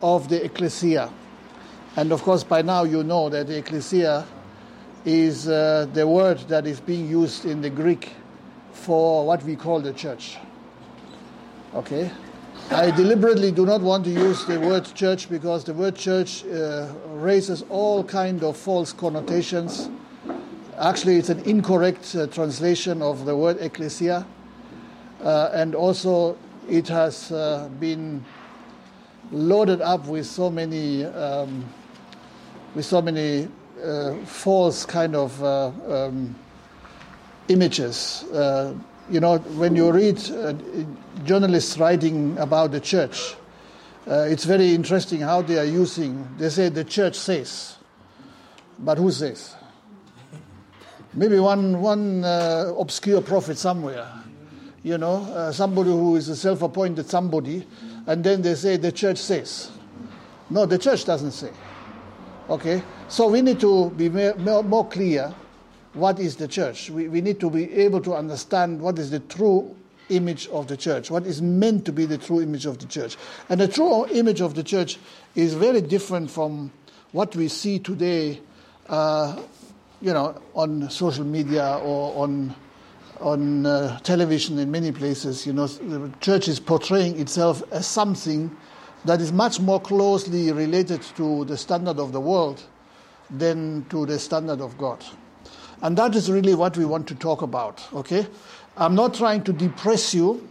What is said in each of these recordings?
of the ecclesia. And of course, by now you know that the ecclesia is uh, the word that is being used in the Greek for what we call the church. Okay? I deliberately do not want to use the word church because the word church uh, raises all kind of false connotations. Actually, it's an incorrect uh, translation of the word ecclesia, uh, and also it has uh, been loaded up with so many um, with so many uh, false kind of uh, um, images. Uh, you know, when you read uh, journalists writing about the church, uh, it's very interesting how they are using. They say the church says, but who says? Maybe one one uh, obscure prophet somewhere, you know, somebody who is a self-appointed somebody and then they say the church says. No, the church doesn't say. Okay? So we need to be more, clear what is the church. We, we need to be able to understand what is the true image of the church, what is meant to be the true image of the church. And the true image of the church is very different from what we see today, uh, you know, on social media or on on uh, television in many places, you know, the church is portraying itself as something that is much more closely related to the standard of the world than to the standard of God. And that is really what we want to talk about, okay? I'm not trying to depress you.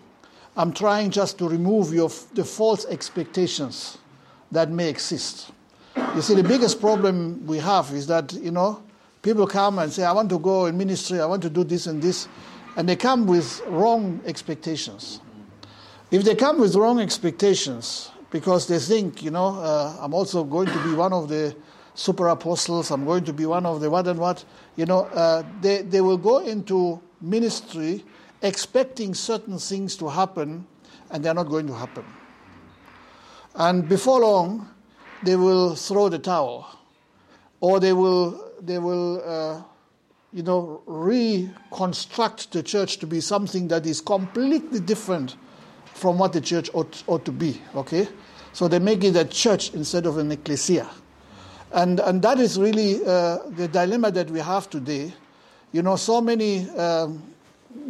I'm trying just to remove your, the false expectations that may exist. You see, the biggest problem we have is that, you know, people come and say, I want to go in ministry, I want to do this and this and they come with wrong expectations. If they come with wrong expectations because they think, you know, uh, I'm also going to be one of the super apostles, I'm going to be one of the what and what, you know, uh, they, they will go into ministry expecting certain things to happen and they're not going to happen. And before long, they will throw the towel or they will, they will uh, you know, reconstruct the church to be something that is completely different from what the church ought, ought to be, okay? So they make it a church instead of an ecclesia. And, and that is really uh, the dilemma that we have today. You know, so many um,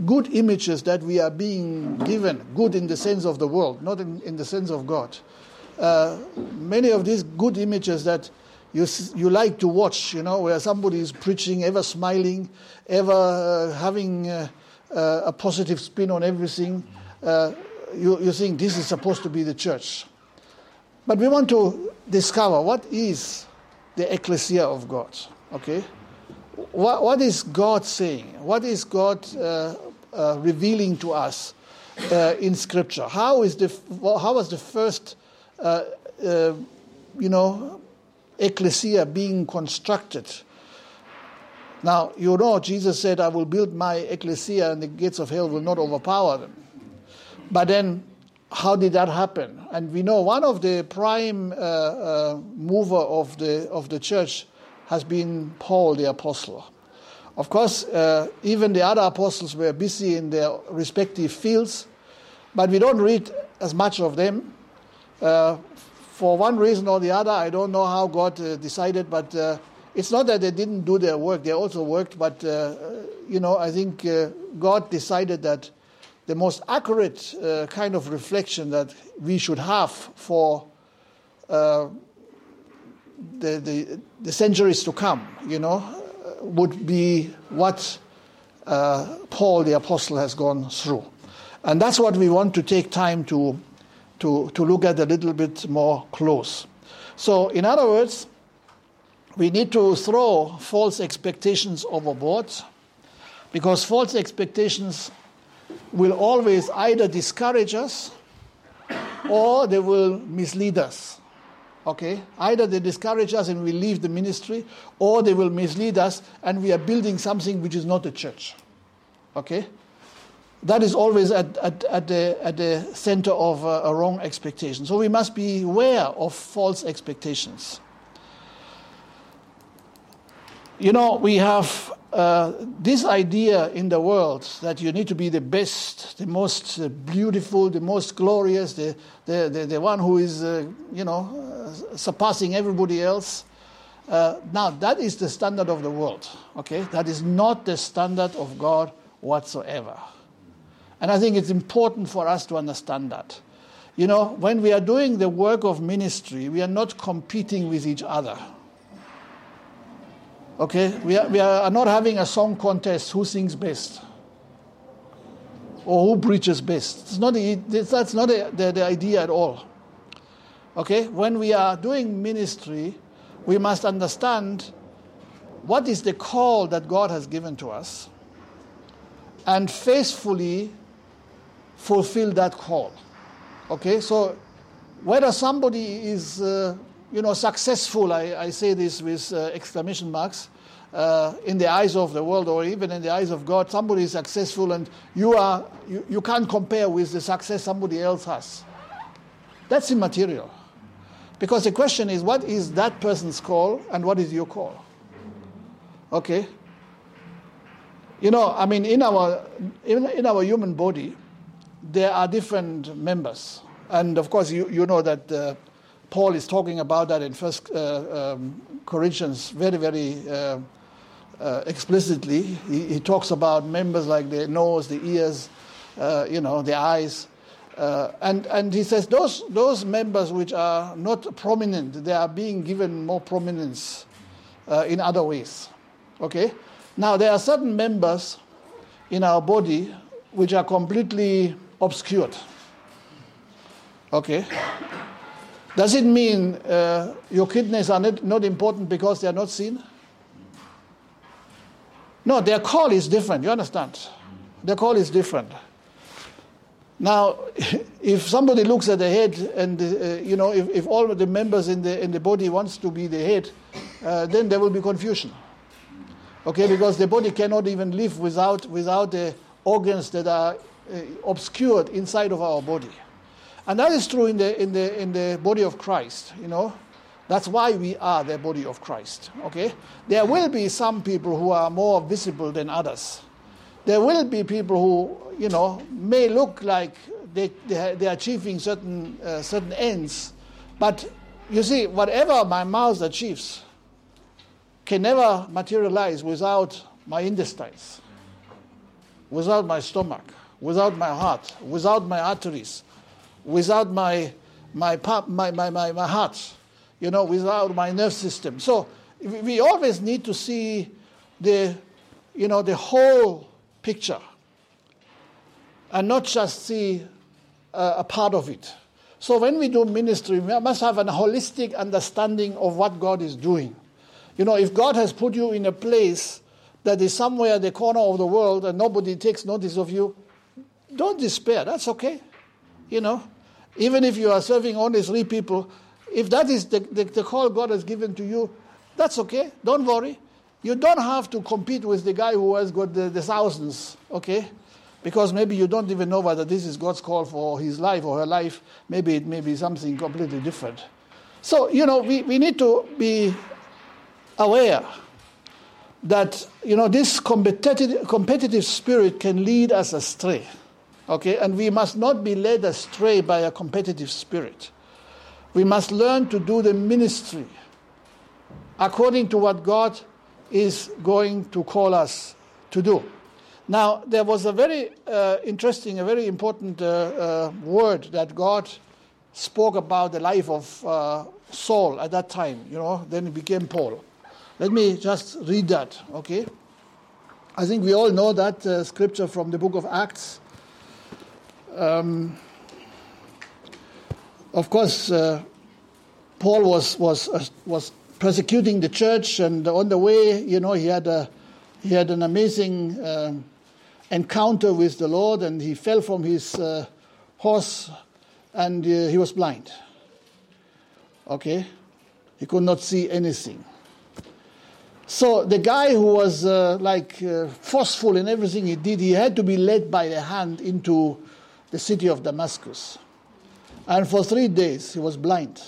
good images that we are being given, good in the sense of the world, not in, in the sense of God. Uh, many of these good images that you, you like to watch, you know, where somebody is preaching, ever smiling, ever uh, having uh, uh, a positive spin on everything. Uh, you, you think this is supposed to be the church. But we want to discover what is the ecclesia of God, okay? What, what is God saying? What is God uh, revealing to us in Scripture? How, is the, how was the first, you know, ecclesia being constructed. Now, you know, Jesus said, I will build my ecclesia and the gates of hell will not overpower them. But then, how did that happen? And we know one of the prime uh, uh, mover of the, of the church has been Paul the apostle. Of course, uh, even the other apostles were busy in their respective fields, but we don't read as much of them. For one reason or the other, I don't know how God uh, decided, but uh, it's not that they didn't do their work, they also worked, but uh, you know, I think uh, God decided that the most accurate uh, kind of reflection that we should have for the, the, the, centuries to come, you know, would be what Paul the Apostle has gone through. And that's what we want to take time to to, to look at a little bit more close. So, in other words, we need to throw false expectations overboard because false expectations will always either discourage us or they will mislead us. Okay? Either they discourage us and we leave the ministry, or they will mislead us and we are building something which is not a church. Okay? That is always at, at, at, the, at the center of a, a wrong expectation. So we must be aware of false expectations. You know, we have uh, this idea in the world that you need to be the best, the most uh, beautiful, the most glorious, the, the, the, the one who is, uh, you know, uh, surpassing everybody else. Uh, now, that is the standard of the world, okay? That is not the standard of God whatsoever. And I think it's important for us to understand that. You know, when we are doing the work of ministry, we are not competing with each other. Okay? We are, we are not having a song contest who sings best or who preaches best. It's not, that's not the, the, the idea at all. Okay? When we are doing ministry, we must understand what is the call that God has given to us and faithfully fulfill that call. Okay, so whether somebody is, uh, you know, successful, I, I say this with uh, exclamation marks, uh, in the eyes of the world or even in the eyes of God, somebody is successful and you, are, you, you can't compare with the success somebody else has. That's immaterial. Because the question is, what is that person's call and what is your call? Okay? You know, I mean, in our, in, in our human body, there are different members. And of course, you, you know that uh, Paul is talking about that in First uh, um, Corinthians very, very uh, uh, explicitly. He, he, talks about members like the nose, the ears, uh, you know, the eyes. Uh, and, and he says those, those members which are not prominent, they are being given more prominence in other ways. Okay? Now, there are certain members in our body which are completely obscured. Okay? Does it mean uh, your kidneys are not, not important because they are not seen? No, their call is different. You understand? Their call is different. Now, if somebody looks at the head, and uh, you know, if, if all the members in the in the body wants to be the head, uh, then there will be confusion. Okay, because the body cannot even live without without the organs that are uh, obscured inside of our body. And that is true in the, in, the, in the body of Christ, you know. That's why we are the body of Christ, okay? There will be some people who are more visible than others. There will be people who, you know, may look like they, they, they're achieving certain, uh, certain ends, but you see, whatever my mouth achieves can never materialize without my intestines, without my stomach without my heart, without my arteries, without my, my, my, my, my, my heart, you know, without my nerve system. So we always need to see the, you know, the whole picture and not just see uh, a part of it. So when we do ministry, we must have a holistic understanding of what God is doing. You know, if God has put you in a place that is somewhere in the corner of the world and nobody takes notice of you, don't despair. That's okay. You know, even if you are serving only three people, if that is the, the, the, call God has given to you, that's okay. Don't worry. You don't have to compete with the guy who has got the, the thousands, okay? Because maybe you don't even know whether this is God's call for his life or her life. Maybe it may be something completely different. So, you know, we, we need to be aware that, you know, this competitive, competitive spirit can lead us astray. Okay, and we must not be led astray by a competitive spirit. We must learn to do the ministry according to what God is going to call us to do. Now, there was a very uh, interesting, a very important uh, uh, word that God spoke about the life of uh, Saul at that time, you know, then he became Paul. Let me just read that, okay? I think we all know that uh, scripture from the book of Acts um, of course, uh, Paul was was uh, was persecuting the church, and on the way, you know, he had a he had an amazing uh, encounter with the Lord, and he fell from his uh, horse, and uh, he was blind. Okay, he could not see anything. So the guy who was uh, like forceful in everything he did, he had to be led by the hand into the city of Damascus. And for three days he was blind.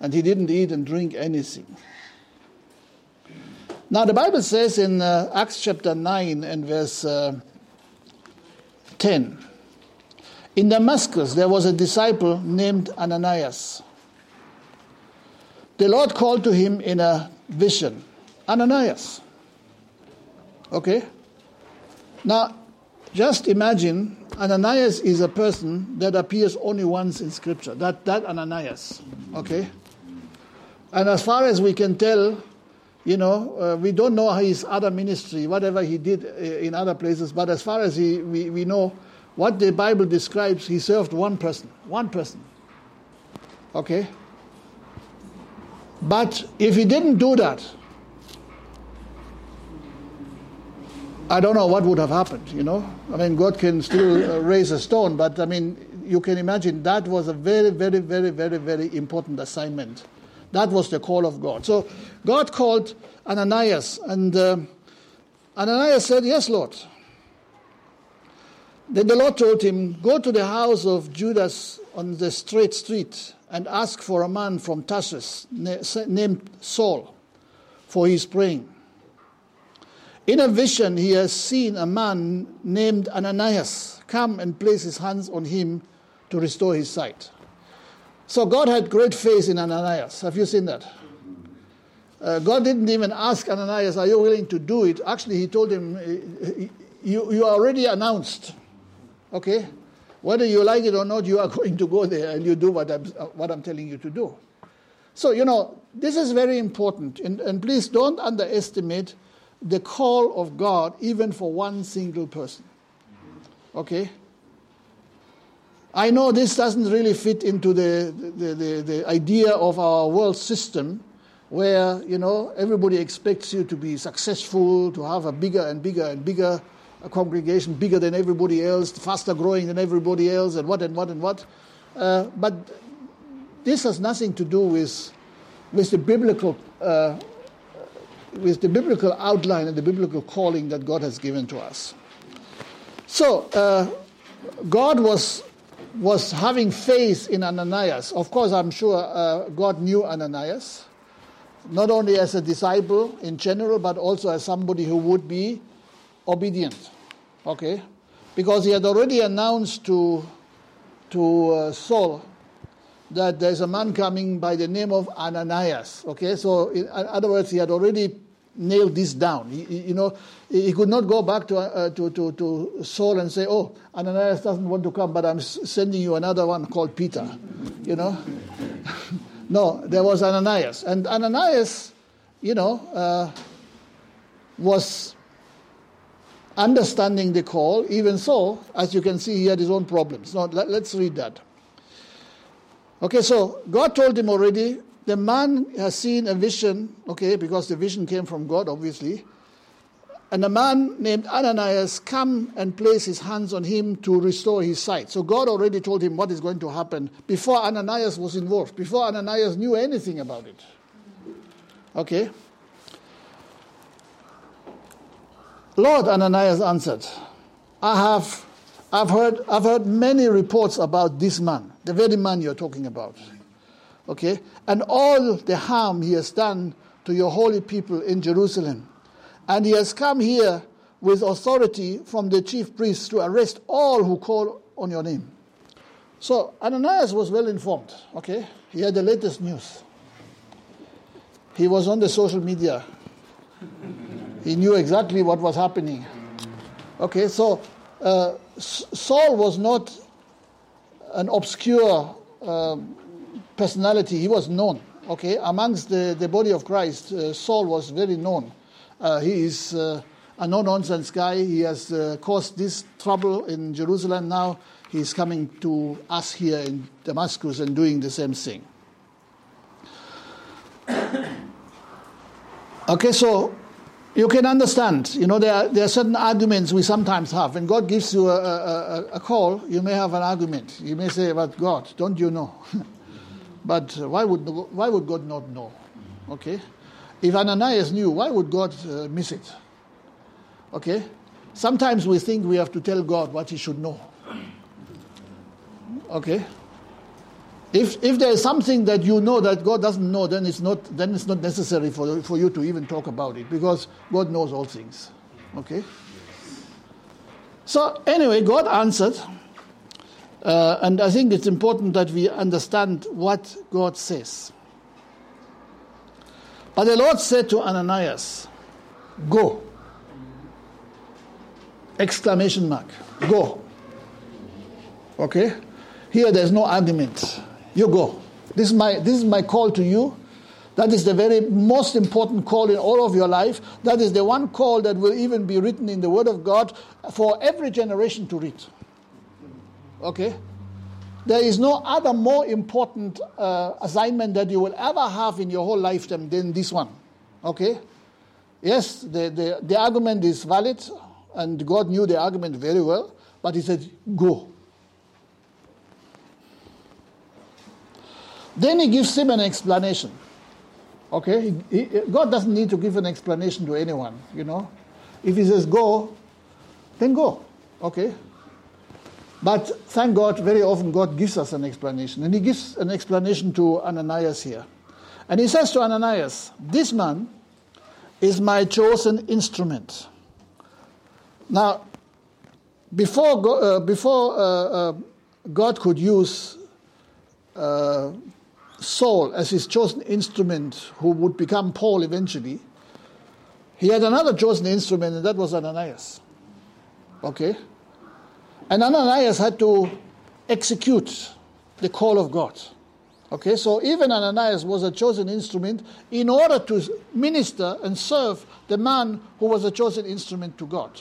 And he didn't eat and drink anything. Now, the Bible says in uh, Acts chapter 9 and verse uh, 10 In Damascus there was a disciple named Ananias. The Lord called to him in a vision Ananias. Okay? Now, just imagine Ananias is a person that appears only once in Scripture. That, that Ananias. Okay? And as far as we can tell, you know, uh, we don't know his other ministry, whatever he did uh, in other places, but as far as he, we, we know, what the Bible describes, he served one person. One person. Okay? But if he didn't do that, I don't know what would have happened, you know. I mean, God can still uh, raise a stone, but I mean, you can imagine that was a very, very, very, very, very important assignment. That was the call of God. So God called Ananias, and uh, Ananias said, Yes, Lord. Then the Lord told him, Go to the house of Judas on the straight street and ask for a man from Tarsus named Saul, for he is praying. In a vision, he has seen a man named Ananias come and place his hands on him to restore his sight. So God had great faith in Ananias. Have you seen that? Uh, God didn't even ask Ananias, Are you willing to do it? Actually, he told him, You, you are already announced. Okay? Whether you like it or not, you are going to go there and you do what I'm, what I'm telling you to do. So, you know, this is very important. And, and please don't underestimate the call of God even for one single person. Okay? I know this doesn't really fit into the, the, the, the, idea of our world system where, you know, everybody expects you to be successful, to have a bigger and bigger and bigger congregation, bigger than everybody else, faster growing than everybody else, and what and what and what. Uh, but this has nothing to do with, with the biblical uh, with the biblical outline and the biblical calling that God has given to us. So, uh, God was, was having faith in Ananias. Of course, I'm sure uh, God knew Ananias, not only as a disciple in general, but also as somebody who would be obedient. Okay? Because he had already announced to, to uh, Saul that there's a man coming by the name of Ananias. Okay, so in other words, he had already nailed this down. He, you know, he could not go back to, uh, to, to, to Saul and say, "Oh, Ananias doesn't want to come, but I'm sending you another one called Peter." You know, no, there was Ananias, and Ananias, you know, uh, was understanding the call. Even so, as you can see, he had his own problems. Now, let, let's read that. Okay, so God told him already, the man has seen a vision, okay, because the vision came from God, obviously. And a man named Ananias come and place his hands on him to restore his sight. So God already told him what is going to happen before Ananias was involved, before Ananias knew anything about it. Okay? Lord, Ananias answered, I have I've heard, I've heard many reports about this man, the very man you're talking about. Okay? And all the harm he has done to your holy people in Jerusalem. And he has come here with authority from the chief priests to arrest all who call on your name. So Ananias was well informed, okay? He had the latest news. He was on the social media. He knew exactly what was happening. Okay, so uh, Saul was not an obscure um, personality. He was known. Okay, amongst the, the body of Christ, uh, Saul was very known. Uh, he is uh, a no-nonsense guy. He has uh, caused this trouble in Jerusalem. Now he is coming to us here in Damascus and doing the same thing. okay, so you can understand, you know, there are, there are certain arguments we sometimes have. When God gives you a, a, a call, you may have an argument. You may say, but God, don't you know? but why would, why would God not know? Okay? If Ananias knew, why would God uh, miss it? Okay? Sometimes we think we have to tell God what he should know. Okay? If, if there is something that you know that God doesn't know, then it's not, then it's not necessary for, for you to even talk about it because God knows all things. Okay? So, anyway, God answered. Uh, and I think it's important that we understand what God says. But the Lord said to Ananias, Go. Exclamation mark. Go. Okay? Here there's no argument. You go. This is my, this is my call to you. That is the very most important call in all of your life. That is the one call that will even be written in the Word of God for every generation to read. Okay? There is no other more important uh, assignment that you will ever have in your whole lifetime than this one. Okay? Yes, the, the, the argument is valid, and God knew the argument very well, but He said, Go. Then He gives him an explanation. Okay? He, he, God doesn't need to give an explanation to anyone, you know. If He says go, then go. Okay? But thank God, very often God gives us an explanation. And he gives an explanation to Ananias here. And he says to Ananias, This man is my chosen instrument. Now, before, uh, before uh, uh, God could use uh, Saul as his chosen instrument, who would become Paul eventually, he had another chosen instrument, and that was Ananias. Okay? And Ananias had to execute the call of God. Okay, so even Ananias was a chosen instrument in order to minister and serve the man who was a chosen instrument to God.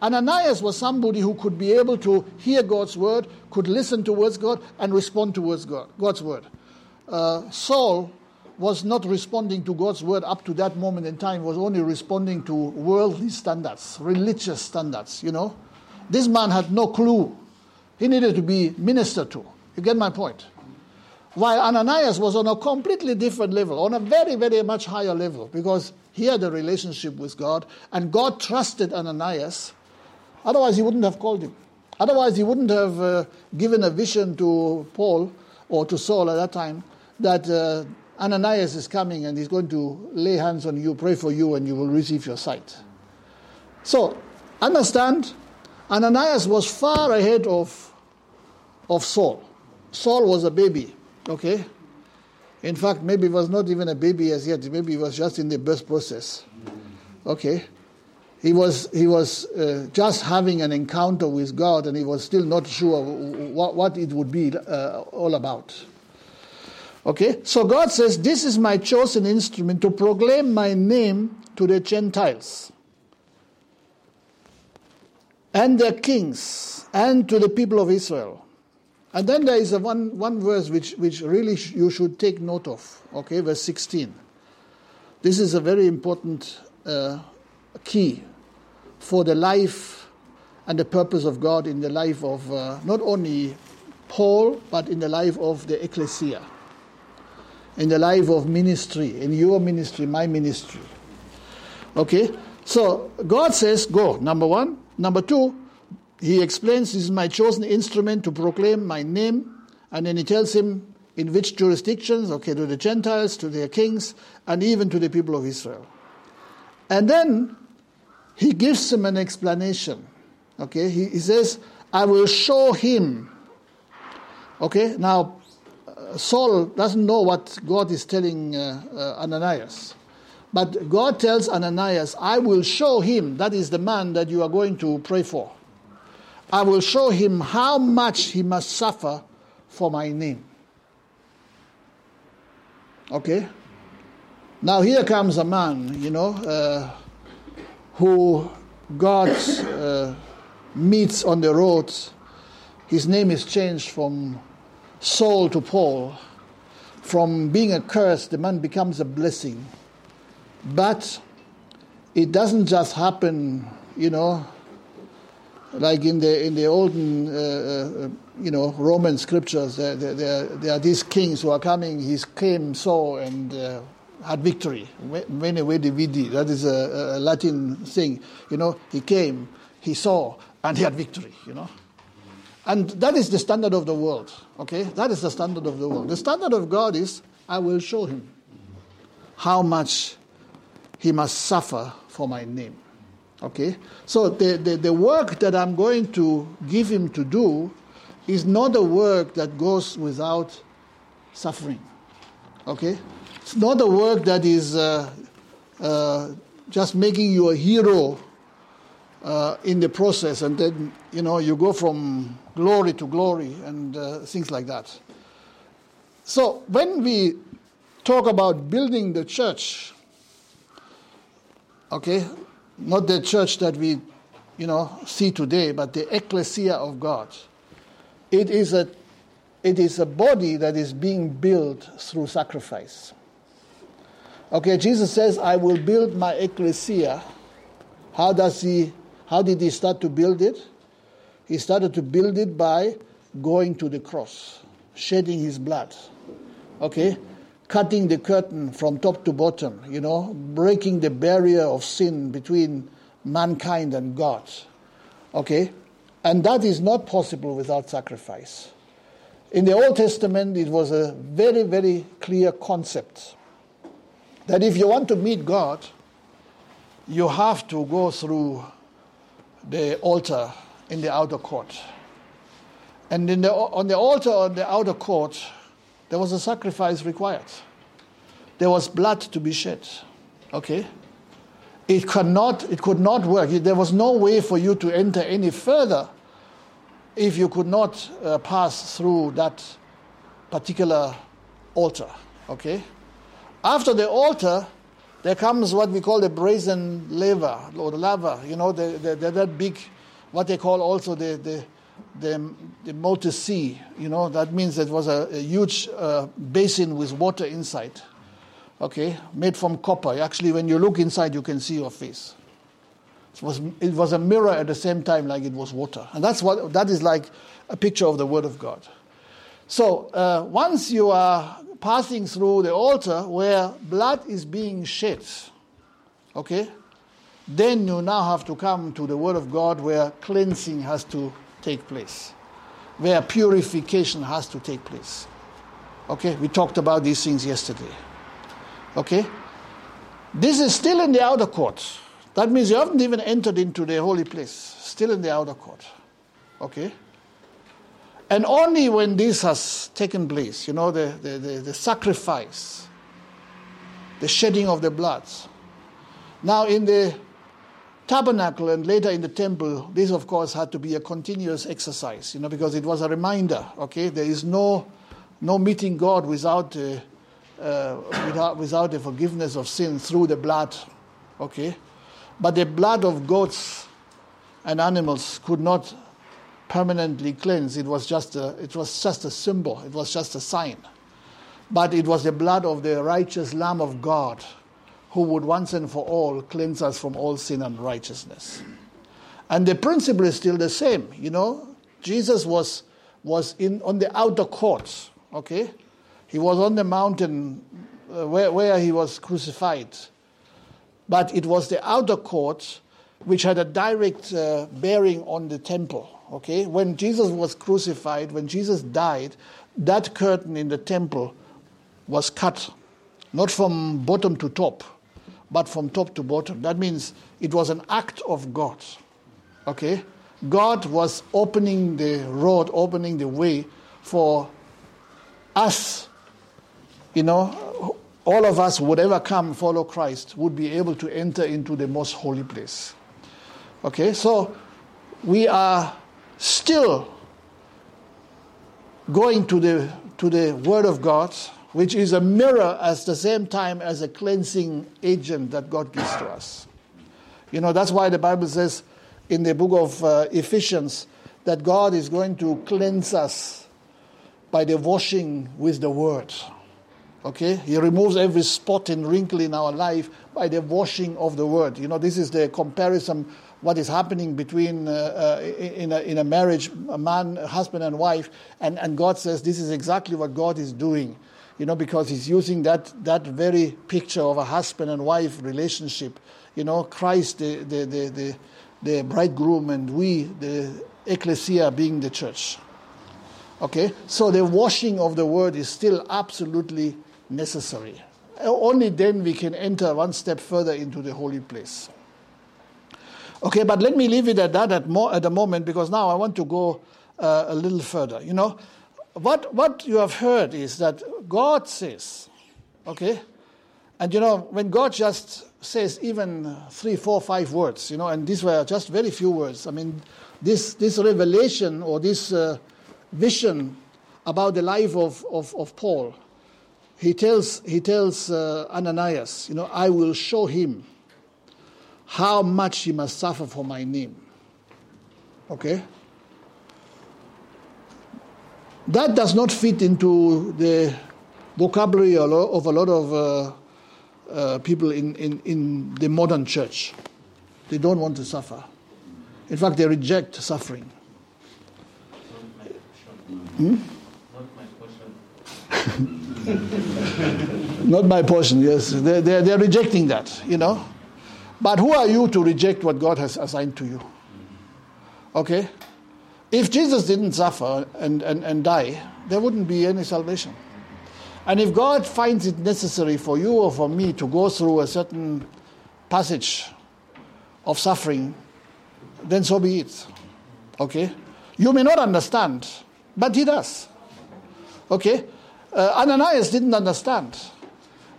Ananias was somebody who could be able to hear God's word, could listen towards God, and respond towards God, God's word. Uh, Saul was not responding to God's word up to that moment in time, was only responding to worldly standards, religious standards, you know. This man had no clue. He needed to be ministered to. You get my point? While Ananias was on a completely different level, on a very, very much higher level, because he had a relationship with God, and God trusted Ananias. Otherwise, he wouldn't have called him. Otherwise, he wouldn't have uh, given a vision to Paul or to Saul at that time that uh, Ananias is coming and he's going to lay hands on you, pray for you, and you will receive your sight. So, understand Ananias was far ahead of, of Saul. Saul was a baby, okay? In fact, maybe he was not even a baby as yet. Maybe he was just in the birth process. Okay? He was, he was uh, just having an encounter with God and he was still not sure what, what it would be uh, all about. Okay? So God says, This is my chosen instrument to proclaim my name to the Gentiles and their kings and to the people of Israel. And then there is a one, one verse which, which really sh- you should take note of. Okay, verse 16. This is a very important uh, key for the life and the purpose of God in the life of uh, not only Paul, but in the life of the ecclesia, in the life of ministry, in your ministry, my ministry. Okay? So God says, go, number one. Number two, he explains this is my chosen instrument to proclaim my name. And then he tells him in which jurisdictions, okay, to the Gentiles, to their kings, and even to the people of Israel. And then he gives him an explanation. Okay, he, he says, I will show him. Okay, now Saul doesn't know what God is telling uh, uh, Ananias. But God tells Ananias, I will show him, that is the man that you are going to pray for. I will show him how much he must suffer for my name. Okay? Now here comes a man, you know, uh, who God uh, meets on the road. His name is changed from Saul to Paul. From being a curse, the man becomes a blessing. But it doesn't just happen, you know, like in the in the olden, uh, uh, you know, Roman scriptures. There, there, there, are these kings who are coming. He came, saw, and uh, had victory. Veni vidi vici. That is a, a, Latin thing. You know, he came, he saw, and he had victory. You know, And that is the standard of the world. Okay? That is the standard of the world. The standard of God is I will show him how much he must suffer for my name. Okay? So the, the, the work that I'm going to give him to do is not a work that goes without suffering. Okay? It's not a work that is uh, uh, just making you a hero uh, in the process, and then you know you go from glory to glory and uh, things like that. So when we talk about building the church, okay, not the church that we, you know, see today, but the ecclesia of God. It is a, it is a body that is being built through sacrifice. Okay, Jesus says, "I will build my ecclesia." How does he? How did he start to build it? He started to build it by going to the cross, shedding his blood. Okay, cutting the curtain from top to bottom, you know, breaking the barrier of sin between mankind and God. Okay? And that is not possible without sacrifice. In the Old Testament, it was a very, very clear concept that if you want to meet God, you have to go through the altar in the outer court. And in the, on the altar on the outer court, there was a sacrifice required. There was blood to be shed. Okay? It could not, it could not work. There was no way for you to enter any further if you could not uh, pass through that particular altar. Okay? After the altar, there comes what we call the brazen laver or the lava. You know, the, the, the, that big, what they call also the, the, the, the molten sea. You know, that means it was a, a huge uh, basin with water inside. Okay, made from copper. Actually, when you look inside, you can see your face. It was, it was a mirror at the same time, like it was water. And that's what, that is like a picture of the Word of God. So, uh, once you are passing through the altar where blood is being shed, okay, then you now have to come to the Word of God where cleansing has to take place, where purification has to take place. Okay, we talked about these things yesterday. Okay? This is still in the outer court. That means you haven't even entered into the holy place, still in the outer court. Okay? And only when this has taken place, you know, the, the, the, the sacrifice, the shedding of the blood. Now, in the tabernacle and later in the temple, this of course had to be a continuous exercise, you know, because it was a reminder, okay? There is no, no meeting God without, uh, uh, without, without the forgiveness of sin through the blood, okay? But the blood of goats and animals could not permanently cleanse. It was just a, it was just a symbol, it was just a sign. But it was the blood of the righteous Lamb of God who would once and for all cleanse us from all sin and righteousness. And the principle is still the same. You know, Jesus was, was in, on the outer courts, okay? He was on the mountain uh, where, where he was crucified. But it was the outer court which had a direct uh, bearing on the temple. Okay, when Jesus was crucified, when Jesus died, that curtain in the temple was cut, not from bottom to top, but from top to bottom. That means it was an act of God. Okay, God was opening the road, opening the way for us. You know, all of us, who would ever come follow Christ, would be able to enter into the most holy place. Okay, so we are still going to the, to the Word of God, which is a mirror at the same time as a cleansing agent that God gives to us. You know, that's why the Bible says in the book of uh, Ephesians that God is going to cleanse us by the washing with the Word. Okay? He removes every spot and wrinkle in our life by the washing of the Word. You know, this is the comparison what is happening between uh, uh, in, a, in a marriage, a man, a husband and wife, and, and God says this is exactly what God is doing, you know, because He's using that that very picture of a husband and wife relationship, you know, Christ, the the the, the, the bridegroom, and we, the ecclesia being the church. Okay? So the washing of the word is still absolutely necessary. Only then we can enter one step further into the holy place. Okay, but let me leave it at that at, mo- at the moment because now I want to go uh, a little further. You know, what, what you have heard is that God says, okay, and you know, when God just says even three, four, five words, you know, and these were just very few words. I mean, this, this revelation or this uh, vision about the life of, of, of Paul, he tells, he tells uh, Ananias, you know, I will show him how much he must suffer for my name. Okay? That does not fit into the vocabulary of a lot of uh, uh, people in, in, in the modern church. They don't want to suffer. In fact, they reject suffering. Hmm? Not my portion, yes. They're, they're, they're rejecting that, you know. But who are you to reject what God has assigned to you? Okay? If Jesus didn't suffer and, and, and die, there wouldn't be any salvation. And if God finds it necessary for you or for me to go through a certain passage of suffering, then so be it. Okay? You may not understand, but he does. Okay? Uh, Ananias didn't understand.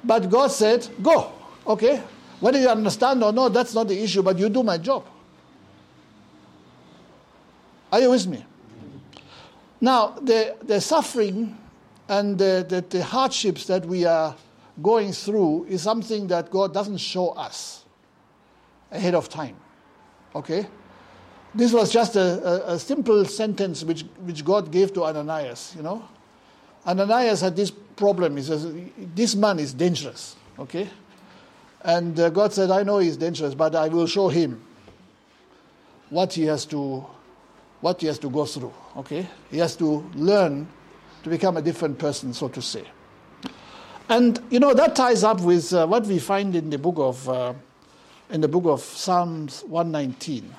But God said, Go. Okay? Whether you understand or not, that's not the issue, but you do my job. Are you with me? Now, the, the suffering and the, the, the hardships that we are going through is something that God doesn't show us ahead of time. Okay? This was just a, a, a, simple sentence which, which God gave to Ananias, you know. Ananias had this problem. He says, This man is dangerous. Okay? And uh, God said, I know he's dangerous, but I will show him what he has to what he has to go through. Okay? He has to learn to become a different person, so to say. And you know that ties up with uh, what we find in the book of uh, in the book of Psalms 119.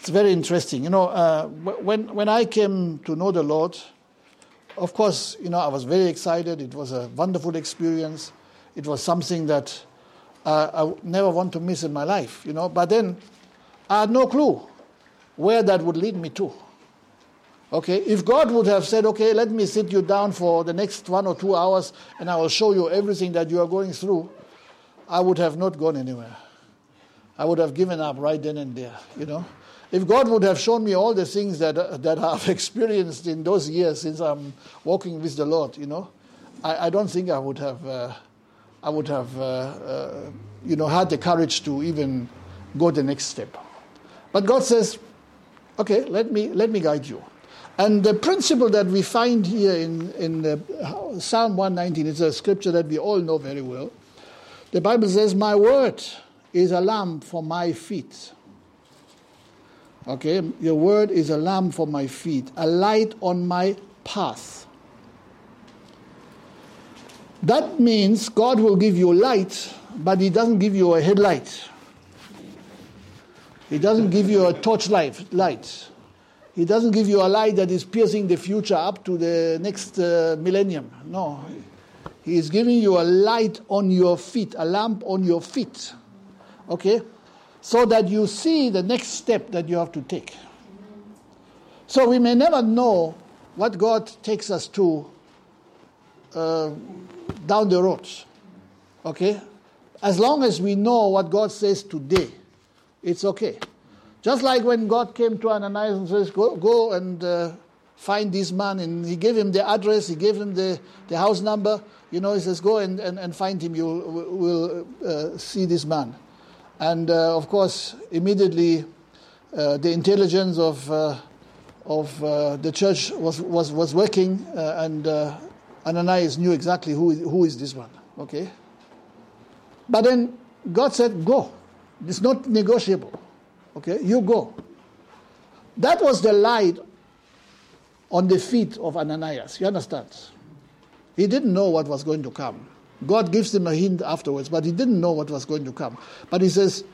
It's very interesting. You know, uh, when when I came to know the Lord, of course, you know, I was very excited. It was a wonderful experience. It was something that uh, I never want to miss in my life, you know. But then I had no clue where that would lead me to. Okay, if God would have said, okay, let me sit you down for the next one or two hours and I will show you everything that you are going through, I would have not gone anywhere. I would have given up right then and there, you know. If God would have shown me all the things that, that I've experienced in those years since I'm walking with the Lord, you know, I, I don't think I would have, uh, I would have, uh, uh, you know, had the courage to even go the next step. But God says, okay, let me, let me guide you. And the principle that we find here in, in the, Psalm 119 is a scripture that we all know very well. The Bible says, My word is a lamp for my feet. Okay, your word is a lamp for my feet, a light on my path. That means God will give you light, but He doesn't give you a headlight. He doesn't give you a torchlight light. He doesn't give you a light that is piercing the future up to the next uh, millennium. No. He is giving you a light on your feet, a lamp on your feet. Okay? So that you see the next step that you have to take. So we may never know what God takes us to uh, down the road. Okay? As long as we know what God says today, it's okay. Just like when God came to Ananias and says, Go, go and uh, find this man. And he gave him the address, he gave him the, the house number. You know, he says, Go and, and, and find him. You will uh, see this man. And uh, of course, immediately uh, the intelligence of, uh, of uh, the church was, was, was working, and Ananias knew exactly who, who is this one. Okay? But then God said, Go. It's not negotiable. Okay, you go. That was the light on the feet of Ananias. You understand? He didn't know what was going to come. God gives him a hint afterwards, but he didn't know what was going to come. But he says,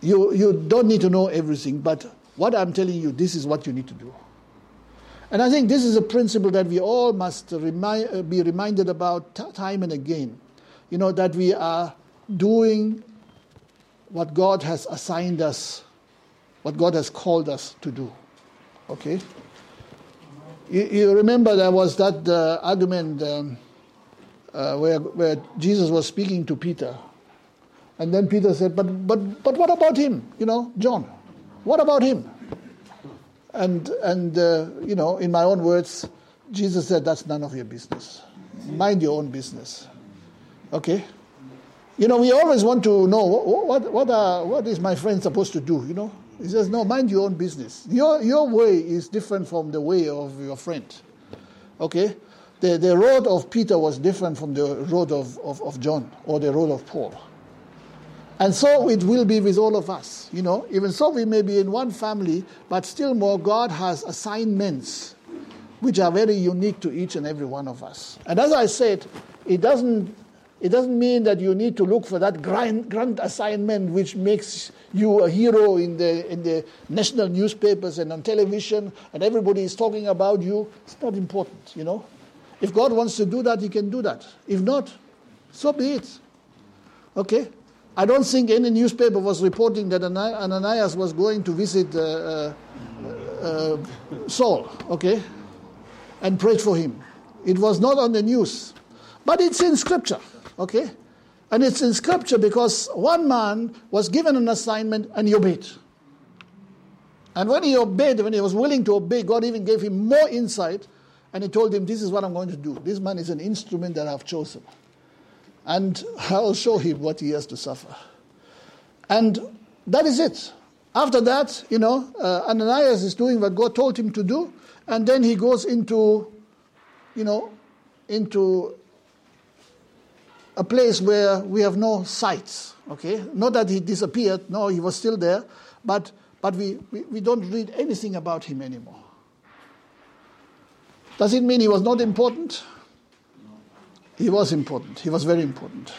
you, you don't need to know everything, but what I'm telling you, this is what you need to do. And I think this is a principle that we all must remind, uh, be reminded about t- time and again. You know, that we are doing what God has assigned us, what God has called us to do. Okay? You, you remember there was that uh, argument um, uh, where, where Jesus was speaking to Peter. And then Peter said, but, but, but what about him? You know, John, what about him? And, and uh, you know, in my own words, Jesus said, That's none of your business. Mind your own business. Okay? You know, we always want to know what, what, what, are, what is my friend supposed to do, you know? He says, No, mind your own business. Your, your way is different from the way of your friend. Okay? The, the road of Peter was different from the road of, of, of John or the road of Paul. And so it will be with all of us. You know, even so we may be in one family, but still more, God has assignments which are very unique to each and every one of us. And as I said, it doesn't it doesn't mean that you need to look for that grand, grand assignment which makes you a hero in the, in the national newspapers and on television and everybody is talking about you. It's not important, you know. If God wants to do that, He can do that. If not, so be it. Okay? I don't think any newspaper was reporting that Ananias was going to visit uh, uh, uh, Saul, okay, and prayed for him. It was not on the news, but it's in Scripture, okay? And it's in Scripture because one man was given an assignment and he obeyed. And when he obeyed, when he was willing to obey, God even gave him more insight and he told him, This is what I'm going to do. This man is an instrument that I've chosen and I'll show him what he has to suffer. And that is it. After that, you know, uh, Ananias is doing what God told him to do, and then he goes into, you know, into a place where we have no sights. Okay, not that he disappeared. No, he was still there, but but we, we, we don't read anything about him anymore. Does it mean he was not important? He was important. He was very important.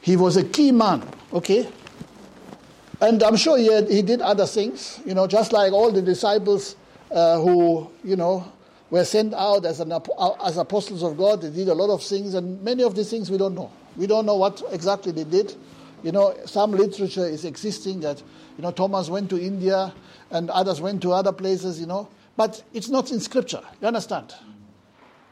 He was a key man, okay? And I'm sure he, had, he did other things, you know, just like all the disciples uh, who, you know, were sent out as, an, as apostles of God. They did a lot of things, and many of these things we don't know. We don't know what exactly they did. You know, some literature is existing that, you know, Thomas went to India and others went to other places, you know, but it's not in Scripture. You understand?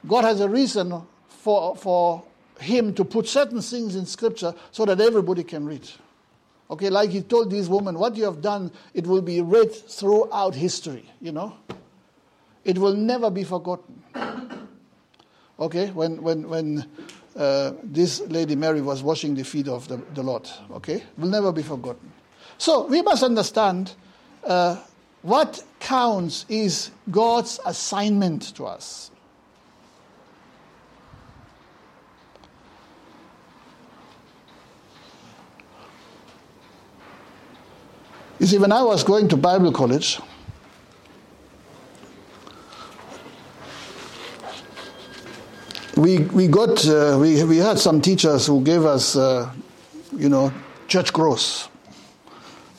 God has a reason for, for him to put certain things in scripture so that everybody can read. Okay, like he told this woman, what you have done, it will be read throughout history, you know. It will never be forgotten. Okay, when, when, when uh, this lady Mary was washing the feet of the, the Lord, okay, will never be forgotten. So we must understand uh, what counts is God's assignment to us. You see, when I was going to Bible college, we, we got, uh, we, we had some teachers who gave us, uh, you know, church growth,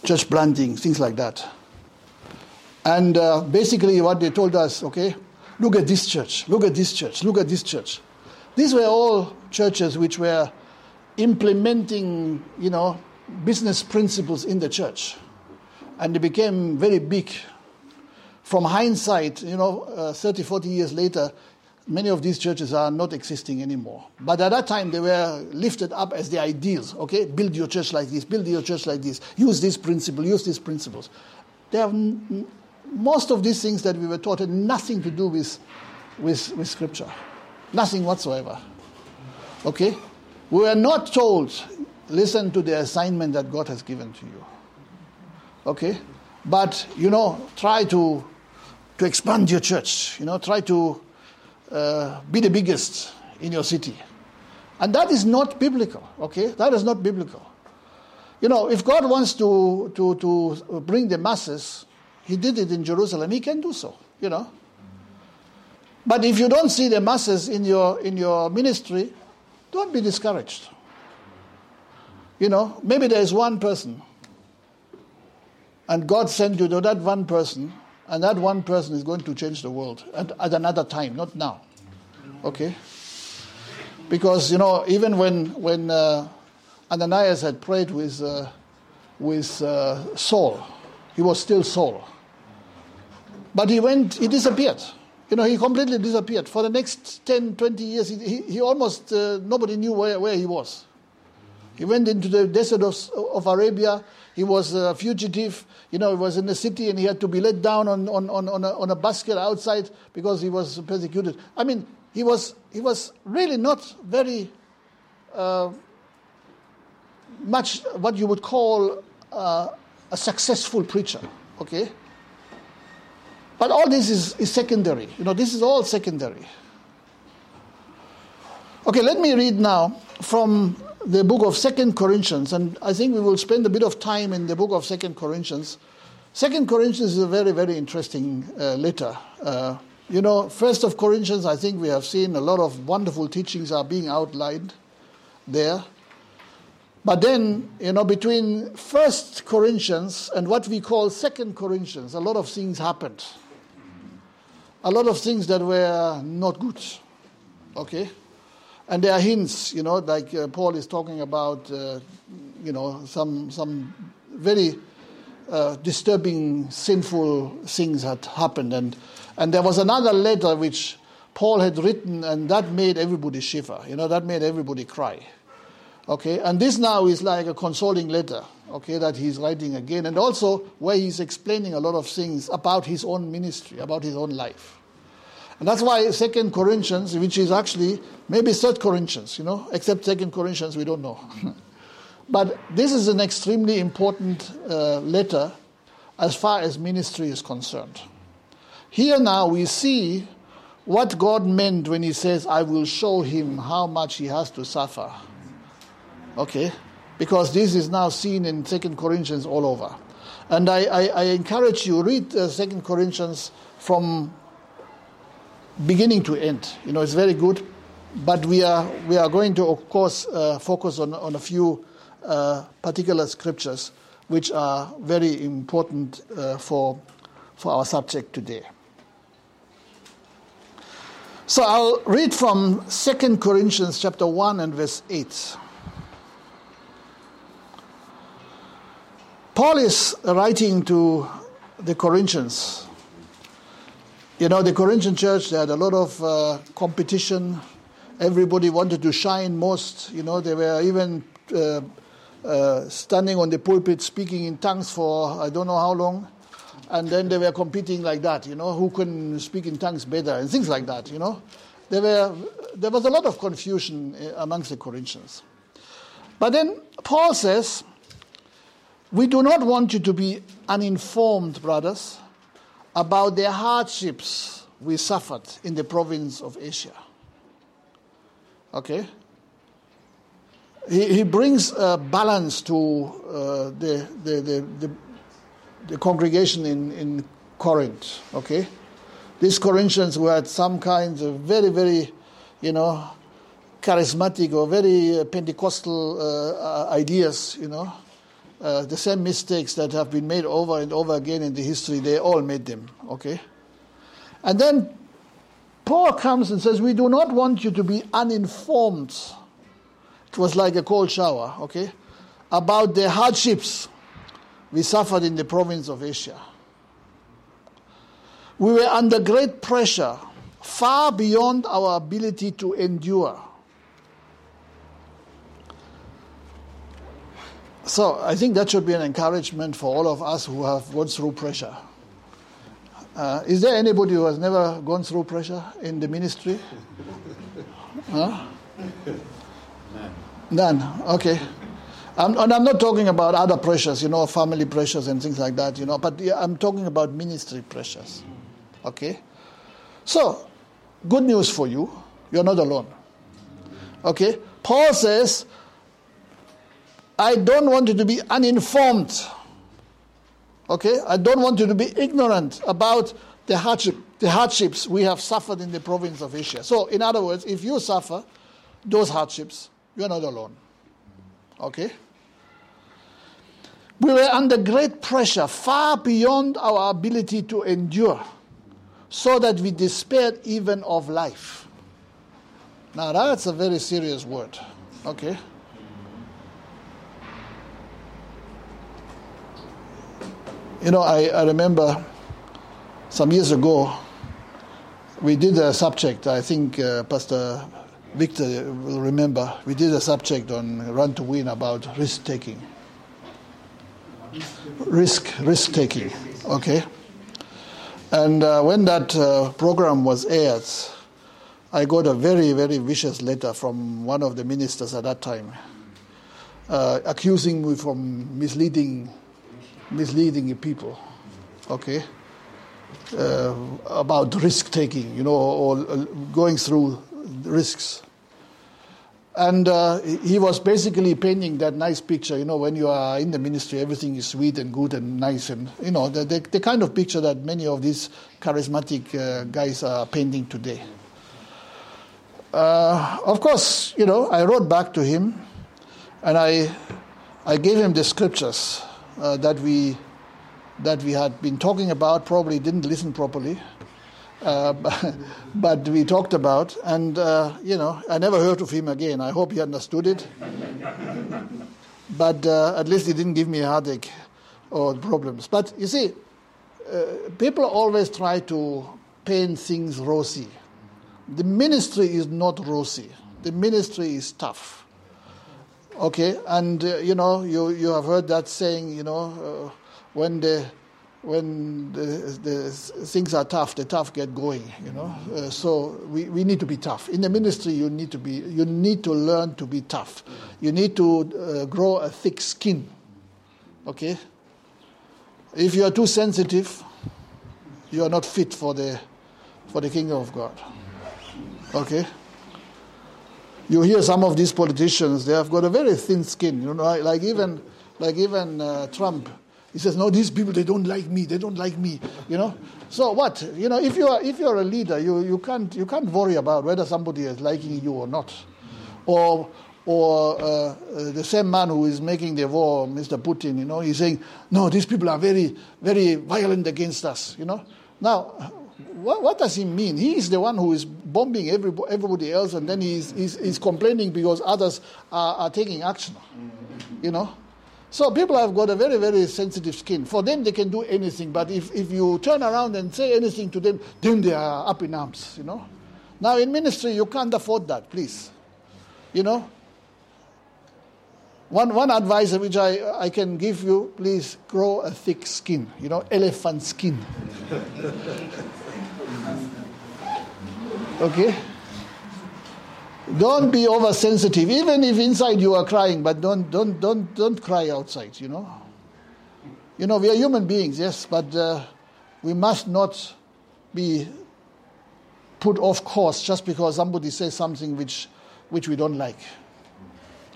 church planting, things like that. And uh, basically, what they told us, okay, look at this church, look at this church, look at this church. These were all churches which were implementing, you know, business principles in the church and they became very big. From hindsight, you know, uh, 30, 40 years later, many of these churches are not existing anymore. But at that time, they were lifted up as the ideals. Okay, build your church like this, build your church like this, use this principle, use these principles. They have n- most of these things that we were taught had nothing to do with, with, with Scripture, nothing whatsoever. Okay, we were not told, listen to the assignment that God has given to you. Okay? But, you know, try to, to expand your church. You know, try to uh, be the biggest in your city. And that is not biblical, okay? That is not biblical. You know, if God wants to, to, to bring the masses, He did it in Jerusalem, He can do so, you know. But if you don't see the masses in your, in your ministry, don't be discouraged. You know, maybe there is one person And God sent you to that one person, and that one person is going to change the world at, at another time, not now. Okay? Because, you know, even when, when uh, Ananias had prayed with, uh, with uh, Saul, he was still Saul. But he went, he disappeared. You know, he completely disappeared. For the next 10, 20 years, he, he, he almost, uh, nobody knew where, where he was. He went into the desert of, of Arabia. He was a fugitive. You know, he was in the city and he had to be let down on, on, on, on, a, on a basket outside because he was persecuted. I mean, he was, he was really not very uh, much what you would call uh, a successful preacher, okay? But all this is, is secondary. You know, this is all secondary. Okay, let me read now from the book of Second Corinthians, and I think we will spend a bit of time in the book of Second Corinthians. Second Corinthians is a very, very interesting uh, letter. Uh, you know, First of Corinthians, I think we have seen a lot of wonderful teachings are being outlined there. But then, you know, between First Corinthians and what we call Second Corinthians, a lot of things happened a lot of things that were not good. Okay? And there are hints, you know, like uh, Paul is talking about, uh, you know, some, some very uh, disturbing, sinful things had happened. And, and there was another letter which Paul had written, and that made everybody shiver. You know, that made everybody cry. Okay? And this now is like a consoling letter, okay, that he's writing again. And also where he's explaining a lot of things about his own ministry, about his own life. And that's why Second Corinthians, which is actually maybe Third Corinthians, you know, except Second Corinthians, we don't know. but this is an extremely important uh, letter as far as ministry is concerned. Here now we see what God meant when He says, I will show him how much he has to suffer. Okay? Because this is now seen in Second Corinthians all over. And I, I, I encourage you, read uh, Second Corinthians from beginning to end. You know, it's very good, but we are we are going to, of course, uh, focus on on a few uh, particular scriptures which are very important uh, for for our subject today. So I'll read from 2 Corinthians chapter 1 and verse 8. Paul is writing to the Corinthians you know, the Corinthian church, they had a lot of uh, competition. Everybody wanted to shine most. You know, they were even uh, uh, standing on the pulpit speaking in tongues for I don't know how long. And then they were competing like that, you know, who can speak in tongues better and things like that, you know. There, were, there was a lot of confusion uh, amongst the Corinthians. But then Paul says, We do not want you to be uninformed, brothers about the hardships we suffered in the province of Asia. Okay? He, he brings a balance to uh, the, the, the, the, the congregation in, in Corinth. Okay? These Corinthians had some kinds of very, very, you know, charismatic or very uh, Pentecostal uh, ideas, you know, uh, the same mistakes that have been made over and over again in the history, they all made them, okay? And then Paul comes and says, We do not want you to be uninformed. It was like a cold shower, okay? About the hardships we suffered in the province of Asia. We were under great pressure, far beyond our ability to endure. So I think that should be an encouragement for all of us who have gone through pressure. Uh, is there anybody who has never gone through pressure in the ministry? Huh? None. None. Okay. I'm, and I'm not talking about other pressures, you know, family pressures and things like that, you know, but I'm talking about ministry pressures. Okay? So, good news for you. You're not alone. Okay? Paul says, I don't want you to be uninformed. Okay? I don't want you to be ignorant about the, hardship, the hardships we have suffered in the province of Asia. So, in other words, if you suffer those hardships, you're not alone. Okay? We were under great pressure, far beyond our ability to endure, so that we despaired even of life. Now, that's a very serious word. Okay? You know, I, I remember some years ago, we did a subject, I think uh, Pastor Victor will remember, we did a subject on Run to Win about risk taking. Risk, risk taking, okay? And uh, when that uh, program was aired, I got a very, very vicious letter from one of the ministers at that time, uh, accusing me from misleading misleading people, okay, uh, about risk taking, you know, or, or going through risks. And uh, he was basically painting that nice picture, you know, when you are in the ministry, everything is sweet and good and nice, and, you know, the, the, the kind of picture that many of these charismatic uh, guys are painting today. Uh, of course, you know, I wrote back to him and I, I gave him the scriptures uh, that we that we had been talking about. Probably didn't listen properly, uh, but we talked about, and uh, you know, I never heard of him again. I hope he understood it, but uh, at least he didn't give me a headache or problems. But you see, uh, people always try to paint things rosy. The ministry is not rosy. The ministry is tough Okay, and uh, you know, you, you have heard that saying, you know, uh, when the when the, the things are tough, the tough get going. You know, uh, so we, we need to be tough in the ministry. You need to be you need to learn to be tough. You need to uh, grow a thick skin. Okay. If you are too sensitive, you are not fit for the for the kingdom of God. Okay you hear some of these politicians, they have got a very thin skin. You know, like, even, like even uh, Trump. He says, "No, these people they don't like me. They don't like me." You know. So what? You know, if you are if you're a leader, you, you can't you can't worry about whether somebody is liking you or not, or or uh, uh, the same man who is making the war, Mr. Putin. You know, he's saying, "No, these people are very very violent against us." You know. Now, what, what, does he mean? He is the one who is bombing every, everybody else, and then he's, he's, he's complaining because others are, are, taking action. You know? So people have got a very, very sensitive skin. For them, they can do anything, but if, if you turn around and say anything to them, then they are up in arms, you know? Now, in ministry, you can't afford that, please. You know? One, one advice which I, I can give you, please grow a thick skin, you know, elephant skin. Okay? Don't be oversensitive, even if inside you are crying, but don't, don't, don't, don't cry outside, you know? You know, we are human beings, yes, but uh, we must not be put off course just because somebody says something which, which we don't like.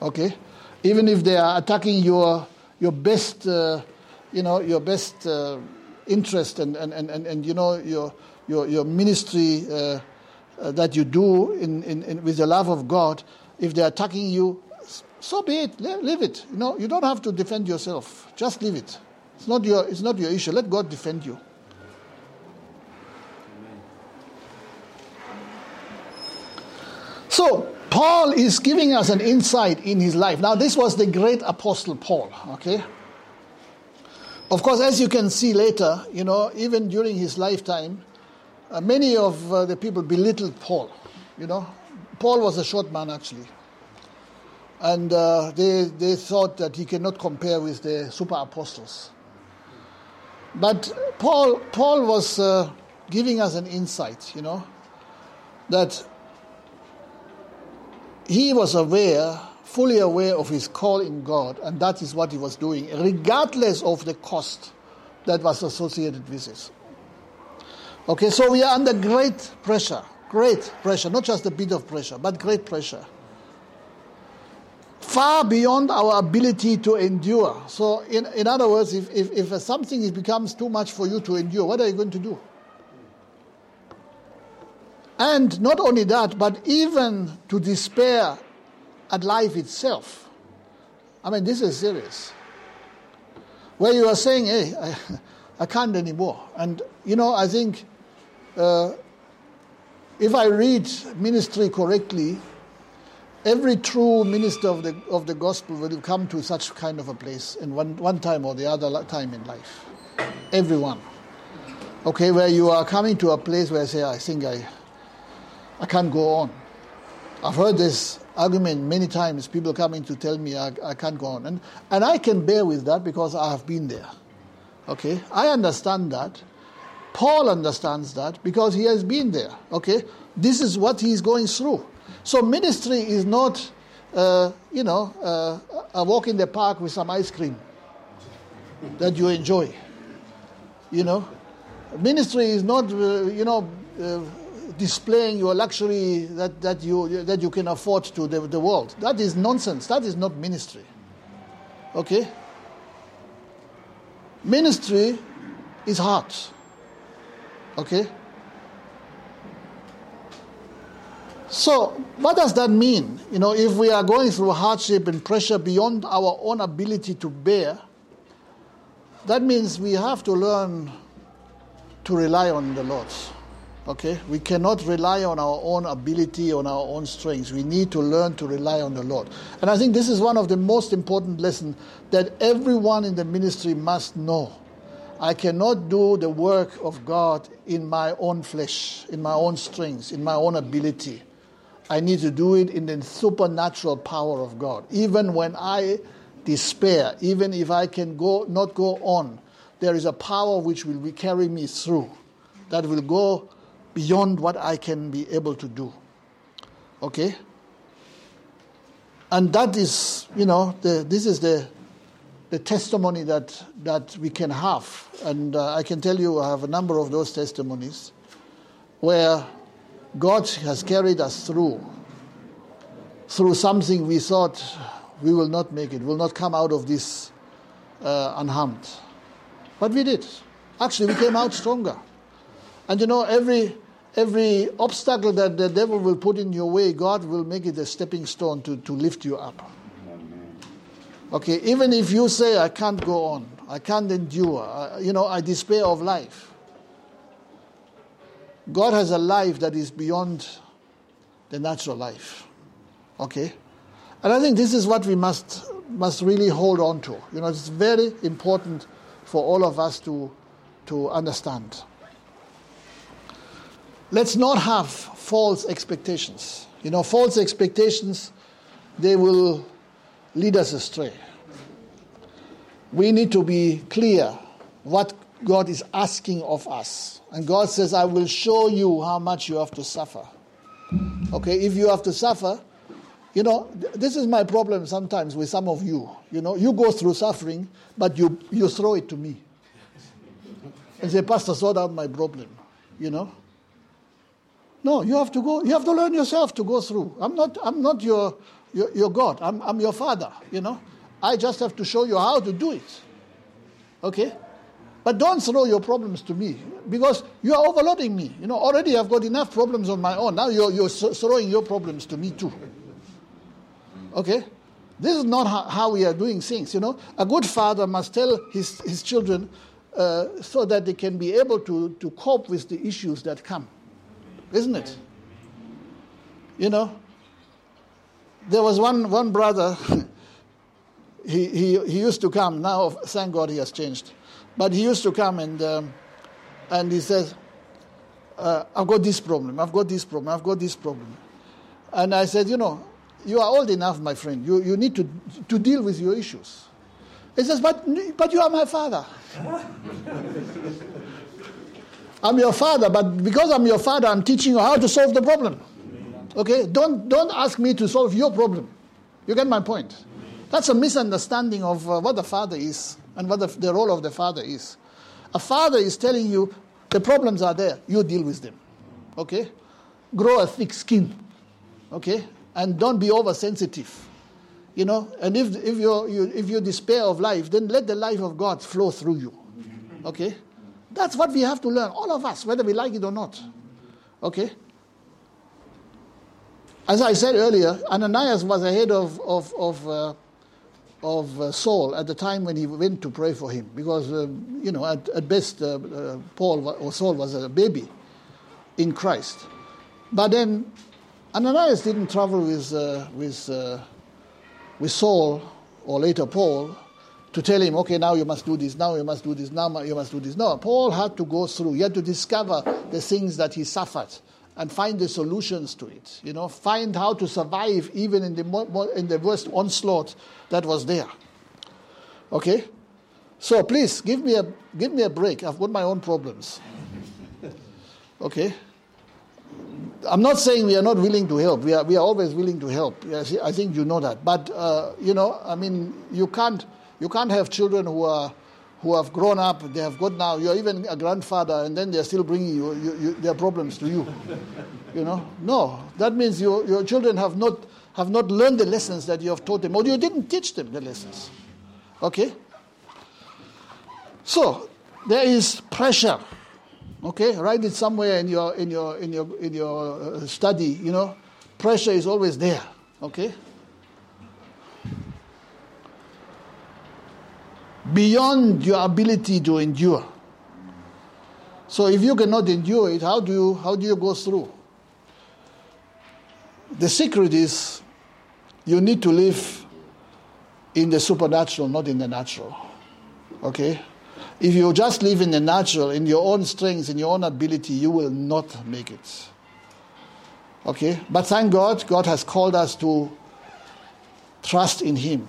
Okay? Even if they are attacking your, your best, uh, you know, your best uh, interest and, and, and, and, and, you know, your, your, your ministry uh, that you do in, in, in, with the love of God, if they're attacking you, so be it. Leave it. You know, you don't have to defend yourself. Just leave it. It's not your, it's not your issue. Let God defend you. So, Paul is giving us an insight in his life. Now, this was the great apostle Paul, okay? Of course, as you can see later, you know, even during his lifetime, uh, many of uh, the people belittled Paul. You know, Paul was a short man actually, and uh, they they thought that he cannot compare with the super apostles. But Paul Paul was uh, giving us an insight. You know, that he was aware, fully aware of his call in God, and that is what he was doing, regardless of the cost that was associated with it. Okay, so we are under great pressure, great pressure, not just a bit of pressure, but great pressure. Far beyond our ability to endure. So, in, in other words, if, if, if something becomes too much for you to endure, what are you going to do? And not only that, but even to despair at life itself. I mean, this is serious. where you are saying, hey, I, I can't anymore. And, you know, I think uh, if I read ministry correctly, every true minister of the, of the gospel will come to such kind of a place in one, one time or the other time in life. Everyone. Okay, where you are coming to a place where I say, I think I, I can't go on. I've heard this argument many times, people coming to tell me I, I can't go on. And, and I can bear with that because I have been there. Okay, I understand that. Paul understands that because he has been there. Okay, this is what he is going through. So ministry is not, uh, you know, uh, a walk in the park with some ice cream that you enjoy. You know, ministry is not, uh, you know, uh, displaying your luxury that, that, you, that you can afford to the, the world. That is nonsense. That is not ministry. Okay? Ministry is hard. Okay? So, what does that mean? You know, if we are going through hardship and pressure beyond our own ability to bear, that means we have to learn to rely on the Lord. Okay? We cannot rely on our own ability, on our own strengths. We need to learn to rely on the Lord. And I think this is one of the most important lessons that everyone in the ministry must know. I cannot do the work of God in my own flesh, in my own strengths, in my own ability. I need to do it in the supernatural power of God. Even when I despair, even if I can go not go on, there is a power which will carry me through, that will go beyond what I can be able to do. Okay? And that is, you know, the, this is the, the testimony that, that we can have. And uh, I can tell you, I have a number of those testimonies where God has carried us through, through something we thought we will not make it, will not come out of this uh, unharmed. But we did. Actually, we came out stronger. And you know, every every obstacle that the devil will put in your way, God will make it a stepping stone to, to lift you up. Okay, even if you say, I can't go on, I can't endure, I, you know, I despair of life. God has a life that is beyond the natural life. Okay? And I think this is what we must, must really hold on to. You know, it's very important for all of us to, to understand. Let's not have false expectations. You know, false expectations, they will lead us astray. We need to be clear what God is asking of us. And God says, I will show you how much you have to suffer. Okay, if you have to suffer, you know, this is my problem sometimes with some of you. You know, you go through suffering, but you, you throw it to me. And say, Pastor, sort out my problem. You know? No, you have to go, you have to learn yourself to go through. I'm not, I'm not your, your, your God, I'm, I'm your father, you know. I just have to show you how to do it. Okay? But don't throw your problems to me because you are overloading me. You know, already I've got enough problems on my own. Now you're, you're throwing your problems to me too. Okay? This is not how, how we are doing things. You know, a good father must tell his, his children uh, so that they can be able to, to cope with the issues that come isn't it? You know, there was one, one brother, he, he, he used to come, now thank God he has changed, but he used to come and, um, and he says, uh, I've got this problem, I've got this problem, I've got this problem. And I said, you know, you are old enough, my friend, you, you need to, to deal with your issues. He says, but, but you are my father. I'm your father, but because I'm your father, I'm teaching you how to solve the problem. Okay? Don't, don't ask me to solve your problem. You get my point? That's a misunderstanding of uh, what the father is and what the, the role of the father is. A father is telling you the problems are there, you deal with them. Okay? Grow a thick skin. Okay? And don't be oversensitive. You know, and if, if, you you, if you despair of life, then let the life of God flow through you. Okay? That's what we have to learn, all of us, whether we like it or not. Okay? As I said earlier, Ananias was ahead of, of, of, uh, of uh, Saul at the time when he went to pray for him, because uh, you know at, at best uh, uh, Paul or Saul was a baby in Christ. But then Ananias didn't travel with uh, with with Saul or later Paul to tell him, okay, now you must do this, now you must do this, now you must do this. No, Paul had to go through. He had to discover the things that he suffered and find the solutions to it. You know, find how to survive even in the, in the worst onslaught that was there. Okay? So please, give me, a, give me a break. I've got my own problems. Okay? I'm not saying we are not willing to help. We are, we are always willing to help. I think you know that. But, uh, you know, I mean, you can't, you can't have children who are who have grown up, they have got now, you're even a grandfather, and then they're still bringing you, you, you their problems to you. you know? No, that means you, your children have not, have not learned the lessons that you have taught them, or you didn't teach them the lessons. Okay? So, there is pressure. Okay? Write it somewhere in your, in your, in your, in your uh, study, you know? Pressure is always there. Okay? Beyond your ability to endure. So if you cannot endure it, how do you, how do you go through? The secret is you need to live in the supernatural, not in the natural. Okay? If you just live in the natural, in your own strength, in your own ability, you will not make it. Okay? But thank God, God has called us to trust in Him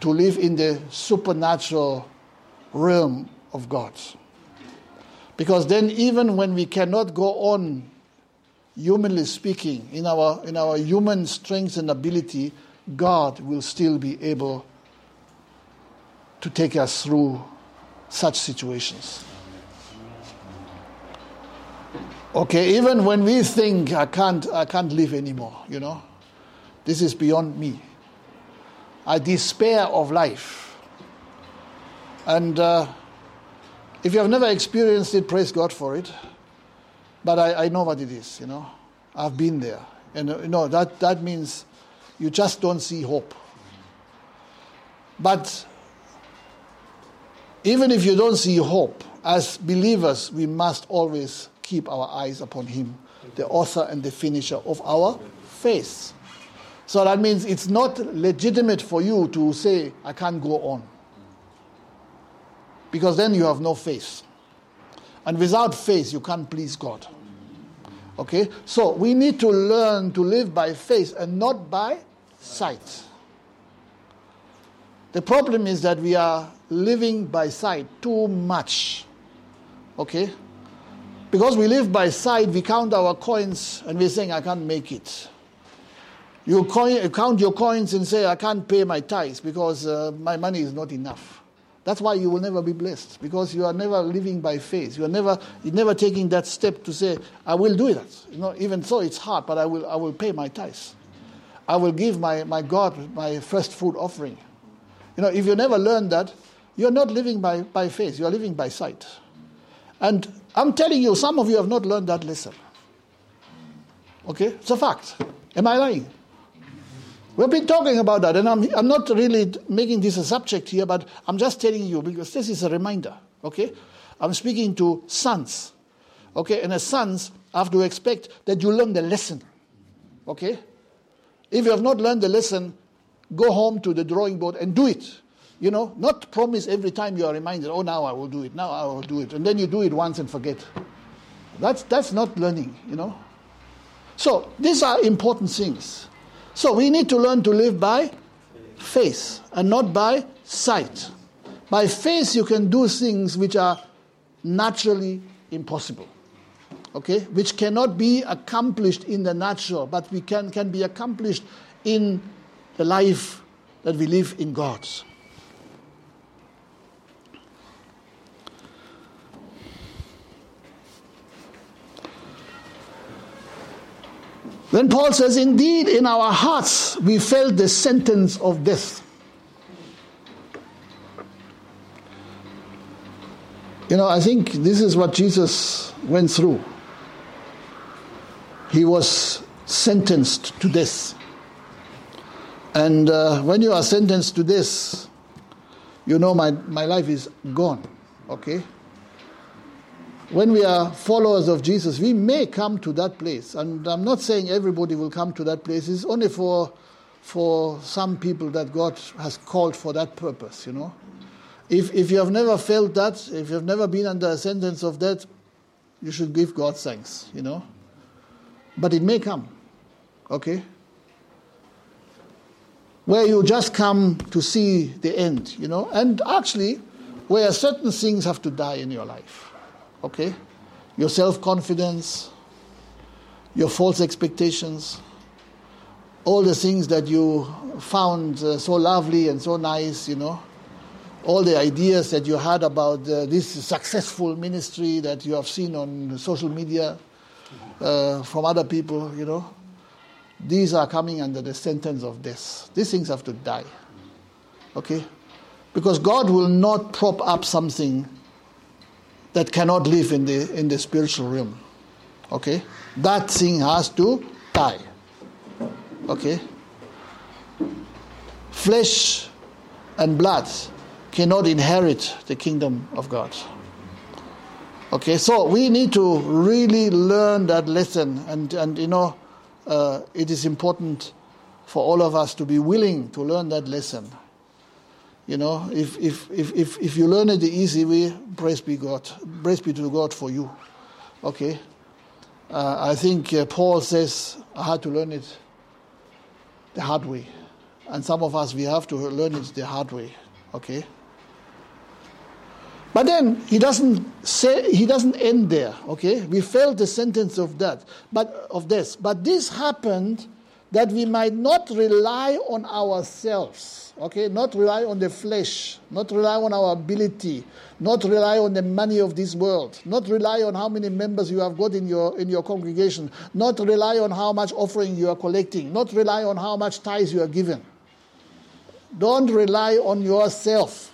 to live in the supernatural realm of God. Because then, even when we cannot go on, humanly speaking, in our, in our human strength and ability, God will still be able to take us through such situations. Okay, even when we think I can't, I can't live anymore, you know, this is beyond me. I despair of life. And uh, if you have never experienced it, praise God for it. But I, I know what it is, you know. I've been there. And uh, you know, that, that means you just don't see hope. But even if you don't see hope, as believers, we must always keep our eyes upon Him, the author and the finisher of our faith. So that means it's not legitimate for you to say, I can't go on. Because then you have no faith. And without faith, you can't please God. Okay? So we need to learn to live by faith and not by sight. The problem is that we are living by sight too much. Okay? Because we live by sight, we count our coins and we're saying, I can't make it. You coin, count your coins and say, I can't pay my tithes because uh, my money is not enough. That's why you will never be blessed because you are never living by faith. You are never, you're never taking that step to say, I will do that. You know, even though it's hard, but I will, I will pay my tithes. I will give my, my God my first fruit offering. You know, if you never learn that, you're not living by, by faith, you're living by sight. And I'm telling you, some of you have not learned that lesson. Okay? It's a fact. Am I lying? We've been talking about that, and I'm, I'm not really making this a subject here, but I'm just telling you because this is a reminder, okay? I'm speaking to sons, okay? And as sons, I have to expect that you learn the lesson, okay? If you have not learned the lesson, go home to the drawing board and do it. You know, not promise every time you are reminded, oh, now I will do it, now I will do it. And then you do it once and forget. That's, that's not learning, you know. So, these are important things. So we need to learn to live by faith and not by sight. By faith, you can do things which are naturally impossible. Okay? Which cannot be accomplished in the natural, but we can, can be accomplished in the life that we live in God's. Then Paul says, Indeed, in our hearts we felt the sentence of death. You know, I think this is what Jesus went through. He was sentenced to death. And uh, when you are sentenced to this, you know my, my life is gone. Okay? When we are followers of Jesus, we may come to that place. And I'm not saying everybody will come to that place. It's only for, for some people that God has called for that purpose, you know. If, if you have never felt that, if you have never been under a sentence of that, you should give God thanks, you know. But it may come, okay? Where you just come to see the end, you know, and actually, where certain things have to die in your life, okay? Your self confidence, your false expectations, all the things that you found uh, so lovely and so nice, you know, all the ideas that you had about uh, this successful ministry that you have seen on social media uh, from other people, you know, these are coming under the sentence of death. These things have to die. Okay? Because God will not prop up something that cannot live in the, in the spiritual realm. Okay? That thing has to die. Okay? Flesh and blood cannot inherit the kingdom of God. Okay, so we need to really learn that lesson, and, and you know, uh, it is important for all of us to be willing to learn that lesson. You know, if, if, if, if, if you learn it the easy way, praise be God. Praise be to God for you. Okay? Uh, I think uh, Paul says, I had to learn it the hard way. And some of us, we have to learn it the hard way. Okay? But then he doesn't say he doesn't end there. Okay, we felt the sentence of that, but of this. But this happened that we might not rely on ourselves. Okay, not rely on the flesh, not rely on our ability, not rely on the money of this world, not rely on how many members you have got in your in your congregation, not rely on how much offering you are collecting, not rely on how much tithes you are given. Don't rely on yourself.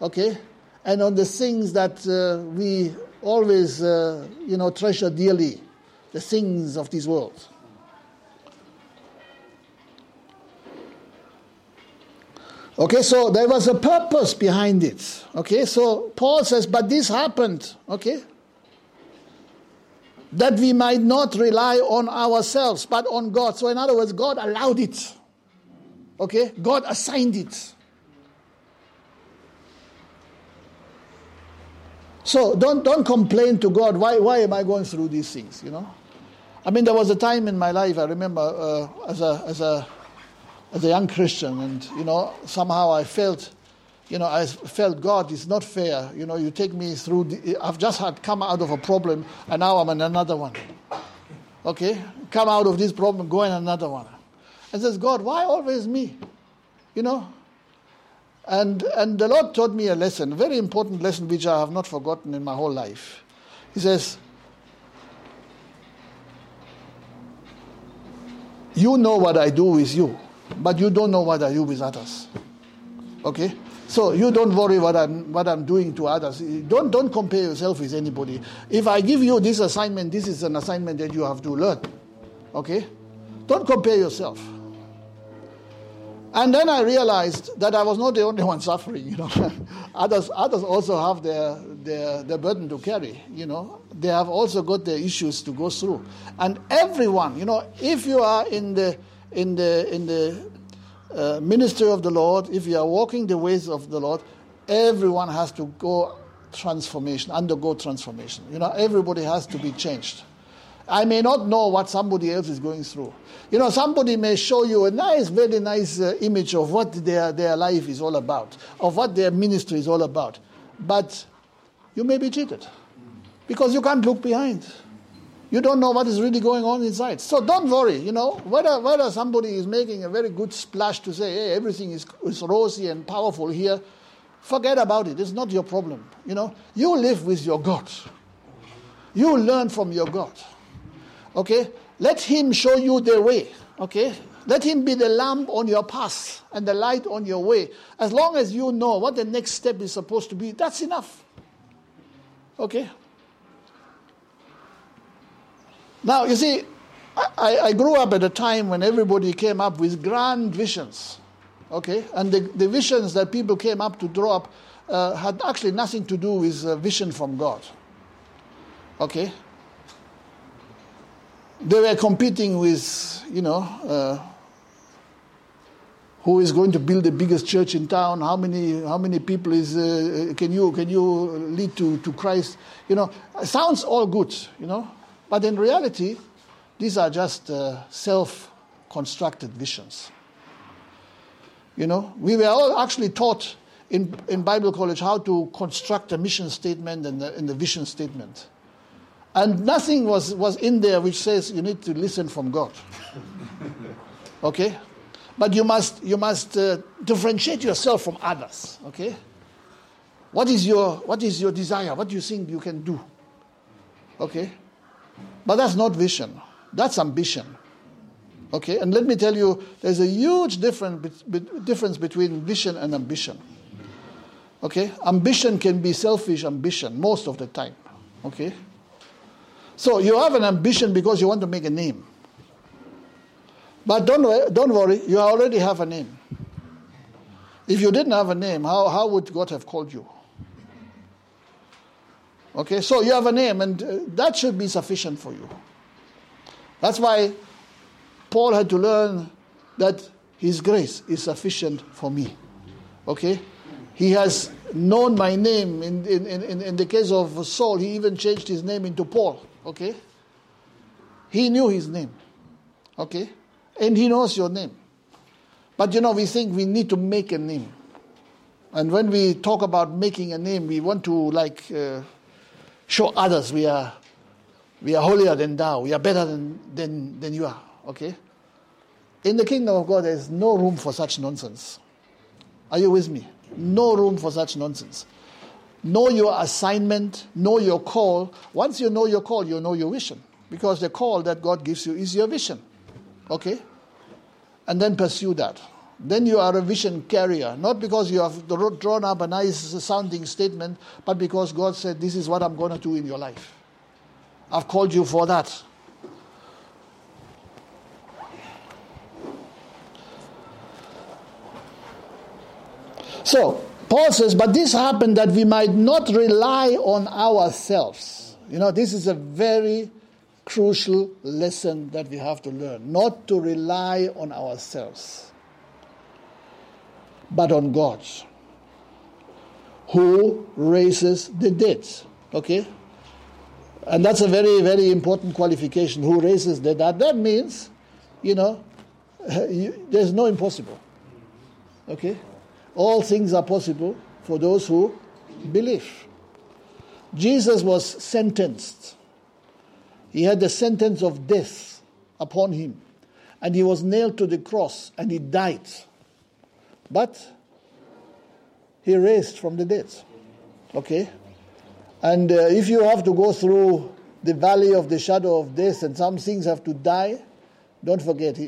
Okay? and on the things that uh, we always, uh, you know, treasure dearly, the things of this world. Okay, so there was a purpose behind it. Okay, so Paul says, but this happened, okay, that we might not rely on ourselves, but on God. So, in other words, God allowed it. Okay, God assigned it. So don't, don't complain to God, why, why am I going through these things, you know? I mean, there was a time in my life, I remember, uh, as, a, as, a, as a young Christian, and, you know, somehow I felt, you know, I felt, God, it's not fair. You know, you take me through, the, I've just had come out of a problem, and now I'm in another one. Okay? Come out of this problem, go in another one. And says, God, why always me? You know, and, and the Lord taught me a lesson, a very important lesson which I have not forgotten in my whole life. He says, You know what I do with you, but you don't know what I do with others. Okay? So you don't worry what I'm, what I'm doing to others. Don't, don't compare yourself with anybody. If I give you this assignment, this is an assignment that you have to learn. Okay? Don't compare yourself. And then I realized that I was not the only one suffering, you know. others, others also have their, their, their burden to carry, you know. They have also got their issues to go through. And everyone, you know, if you are in the, in the, in the uh, ministry of the Lord, if you are walking the ways of the Lord, everyone has to go transformation, undergo transformation. You know, everybody has to be changed. I may not know what somebody else is going through. You know, somebody may show you a nice, very nice uh, image of what their, their life is all about, of what their ministry is all about. But you may be cheated because you can't look behind. You don't know what is really going on inside. So don't worry, you know, whether, whether somebody is making a very good splash to say, hey, everything is, is rosy and powerful here, forget about it. It's not your problem. You know, you live with your God. You learn from your God. Okay? Let Him show you the way. Okay? Let Him be the lamp on your path and the light on your way. As long as you know what the next step is supposed to be, that's enough. Okay? Now, you see, I, I grew up at a time when everybody came up with grand visions. Okay? And the, the visions that people came up to draw up uh, had actually nothing to do with a vision from God. Okay? They were competing with, you know, uh, who is going to build the biggest church in town? How many, how many people is, uh, can, you, can you lead to, to Christ? You know, sounds all good, you know, but in reality, these are just uh, self constructed visions. You know, we were all actually taught in, in Bible college how to construct a mission statement and the, and the vision statement. And nothing was, was in there which says you need to listen from God. Okay? But you must, you must uh, differentiate yourself from others. Okay? What is, your, what is your desire? What do you think you can do? Okay? But that's not vision, that's ambition. Okay? And let me tell you, there's a huge difference, difference between vision and ambition. Okay? Ambition can be selfish ambition most of the time. Okay? So you have an ambition because you want to make a name. But don't, don't worry, you already have a name. If you didn't have a name, how, how would God have called you? Okay, so you have a name, and uh, that should be sufficient for you. That's why Paul had to learn that his grace is sufficient for me. Okay? He has known my name. In, in, in, in the case of Saul, he even changed his name into Paul. Okay? He knew his name. Okay? And he knows your name. But you know, we think we need to make a name. And when we talk about making a name, we want to like uh, show others we are we are holier than thou, we are better than, than, than you are. Okay? In the kingdom of God, there is no room for such nonsense. Are you with me? No room for such nonsense. Know your assignment, know your call. Once you know your call, you know your vision. Because the call that God gives you is your vision. Okay? And then pursue that. Then you are a vision carrier. Not because you have drawn up a nice sounding statement, but because God said, This is what I'm going to do in your life. I've called you for that. So, Paul says, but this happened that we might not rely on ourselves. You know, this is a very crucial lesson that we have to learn. Not to rely on ourselves, but on God, who raises the dead. Okay? And that's a very, very important qualification. Who raises the dead? That means, you know, you, there's no impossible. Okay? All things are possible for those who believe. Jesus was sentenced. He had the sentence of death upon him. And he was nailed to the cross and he died. But he raised from the dead. Okay? And uh, if you have to go through the valley of the shadow of death and some things have to die, don't forget,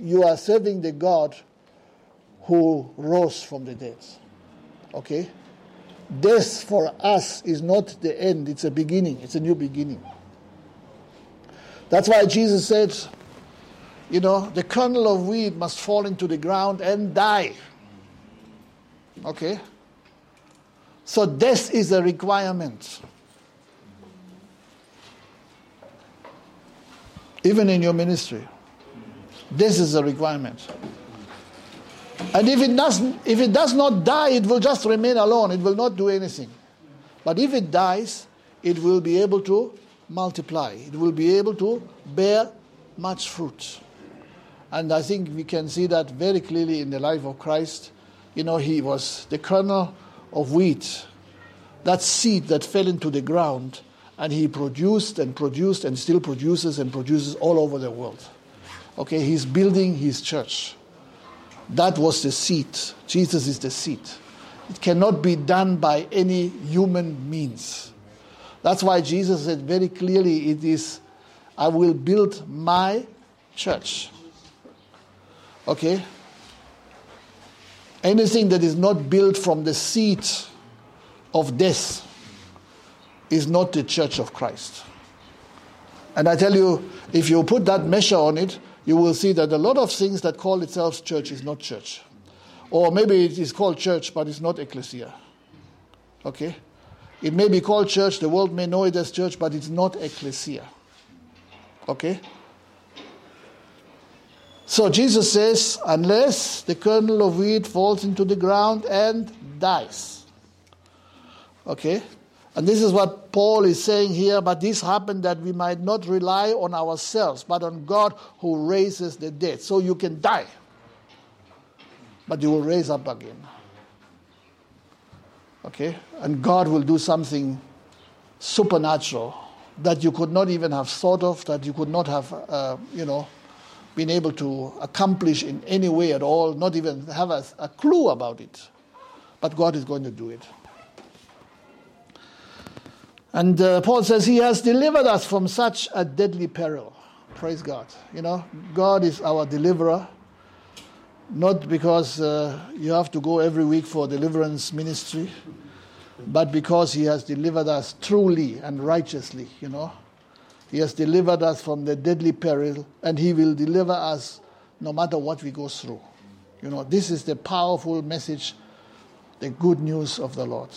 you are serving the God who rose from the dead. Okay? Death for us is not the end, it's a beginning, it's a new beginning. That's why Jesus said, you know, the kernel of wheat must fall into the ground and die. Okay? So death is a requirement. Even in your ministry. This is a requirement. And if it, doesn't, if it does not die, it will just remain alone. It will not do anything. But if it dies, it will be able to multiply. It will be able to bear much fruit. And I think we can see that very clearly in the life of Christ. You know, he was the kernel of wheat, that seed that fell into the ground, and he produced and produced and still produces and produces all over the world. Okay, he's building his church. That was the seed. Jesus is the seed. It cannot be done by any human means. That's why Jesus said very clearly it is, I will build my church. Okay? Anything that is not built from the seed of death is not the church of Christ. And I tell you, if you put that measure on it, you will see that a lot of things that call itself church is not church. Or maybe it is called church, but it's not ecclesia. Okay? It may be called church, the world may know it as church, but it's not ecclesia. Okay? So Jesus says, unless the kernel of wheat falls into the ground and dies. Okay? And this is what Paul is saying here, but this happened that we might not rely on ourselves, but on God who raises the dead. So you can die, but you will raise up again. Okay? And God will do something supernatural that you could not even have thought of, that you could not have, uh, you know, been able to accomplish in any way at all, not even have a, a clue about it. But God is going to do it. And uh, Paul says, He has delivered us from such a deadly peril. Praise God. You know, God is our deliverer, not because uh, you have to go every week for deliverance ministry, but because He has delivered us truly and righteously, you know. He has delivered us from the deadly peril, and He will deliver us no matter what we go through. You know, this is the powerful message, the good news of the Lord.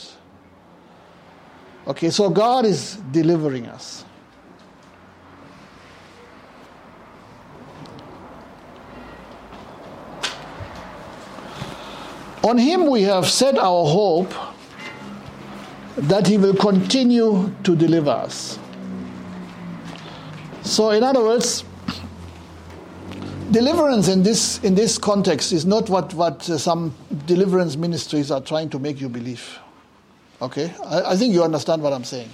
Okay, so God is delivering us. On Him we have set our hope that He will continue to deliver us. So, in other words, deliverance in this, in this context is not what, what uh, some deliverance ministries are trying to make you believe. Okay? I, I think you understand what I'm saying.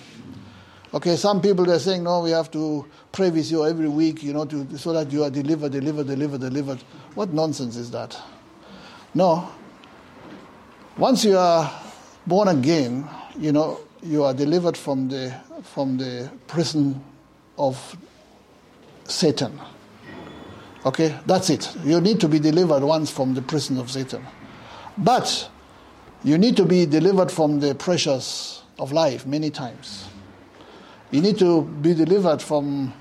Okay, some people they're saying, no, we have to pray with you every week, you know, to, so that you are delivered, delivered, delivered, delivered. What nonsense is that? No. Once you are born again, you know, you are delivered from the from the prison of Satan. Okay, that's it. You need to be delivered once from the prison of Satan. But you need to be delivered from the pressures of life many times. You need to be delivered from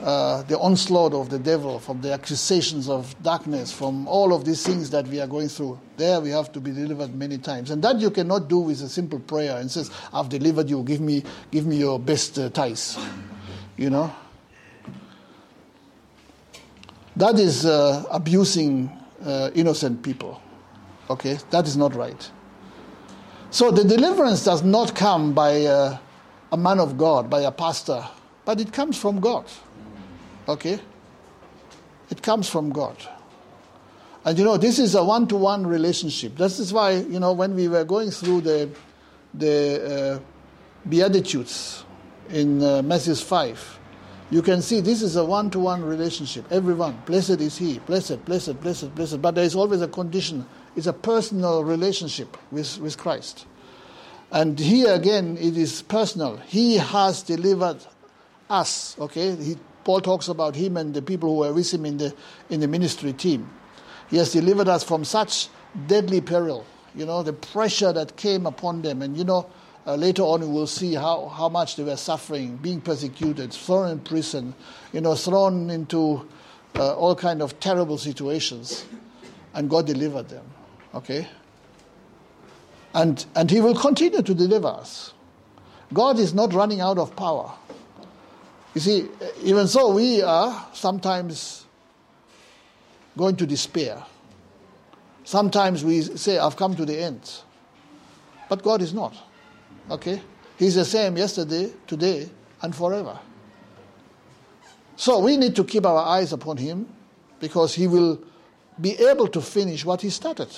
uh, the onslaught of the devil, from the accusations of darkness, from all of these things that we are going through. There we have to be delivered many times. And that you cannot do with a simple prayer and says, I've delivered you, give me, give me your best uh. You know? That is uh, abusing uh, innocent people. Okay? That is not right. So the deliverance does not come by a, a man of God, by a pastor, but it comes from God. Okay? It comes from God. And you know, this is a one to one relationship. This is why, you know, when we were going through the, the uh, Beatitudes in uh, Matthew 5, you can see this is a one to one relationship. Everyone, blessed is he, blessed, blessed, blessed, blessed. But there is always a condition it's a personal relationship with, with Christ. And here again, it is personal. He has delivered us, okay? He, Paul talks about him and the people who were with him in the, in the ministry team. He has delivered us from such deadly peril, you know, the pressure that came upon them. And, you know, uh, later on we will see how, how much they were suffering, being persecuted, thrown in prison, you know, thrown into uh, all kind of terrible situations. And God delivered them. Okay? And, and He will continue to deliver us. God is not running out of power. You see, even so, we are sometimes going to despair. Sometimes we say, I've come to the end. But God is not. Okay? He's the same yesterday, today, and forever. So we need to keep our eyes upon Him because He will be able to finish what He started.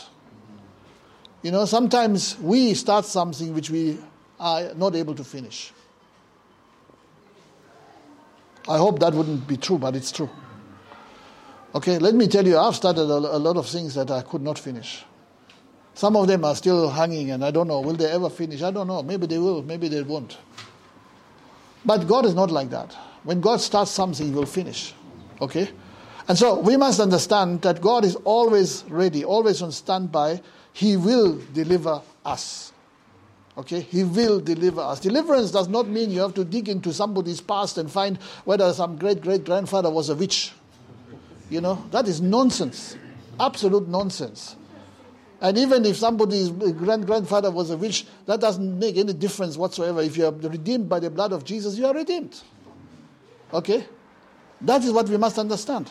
You know, sometimes we start something which we are not able to finish. I hope that wouldn't be true, but it's true. Okay, let me tell you, I've started a, a lot of things that I could not finish. Some of them are still hanging, and I don't know, will they ever finish? I don't know. Maybe they will, maybe they won't. But God is not like that. When God starts something, He will finish. Okay? And so we must understand that God is always ready, always on standby he will deliver us. Okay, He will deliver us. Deliverance does not mean you have to dig into somebody's past and find whether some great great grandfather was a witch. You know, that is nonsense. Absolute nonsense. And even if somebody's uh, grand grandfather was a witch, that doesn't make any difference whatsoever. If you are redeemed by the blood of Jesus, you are redeemed. Okay? That is what we must understand.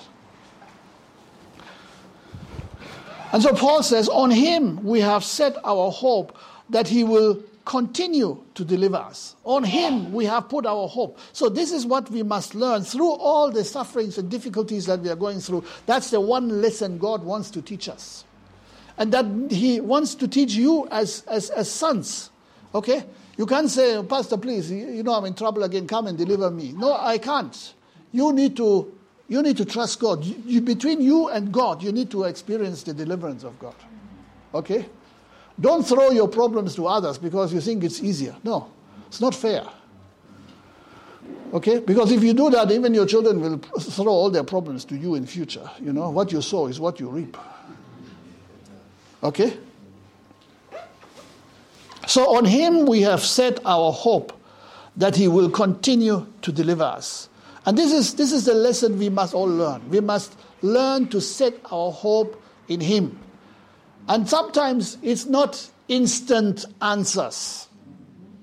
And so Paul says, On him we have set our hope that he will continue to deliver us. On Him we have put our hope. So, this is what we must learn through all the sufferings and difficulties that we are going through. That's the one lesson God wants to teach us. And that He wants to teach you as, as, as sons. Okay? You can't say, Pastor, please, you know I'm in trouble again, come and deliver me. No, I can't. You need to, you need to trust God. You, you, between you and God, you need to experience the deliverance of God. Okay? Don't throw your problems to others because you think it's easier. No, it's not fair. Okay? Because if you do that, even your children will throw all their problems to you in future. You know, what you sow is what you reap. Okay? So on him we have set our hope that he will continue to deliver us. And this is, this is the lesson we must all learn. We must learn to set our hope in him. And sometimes it's not instant answers.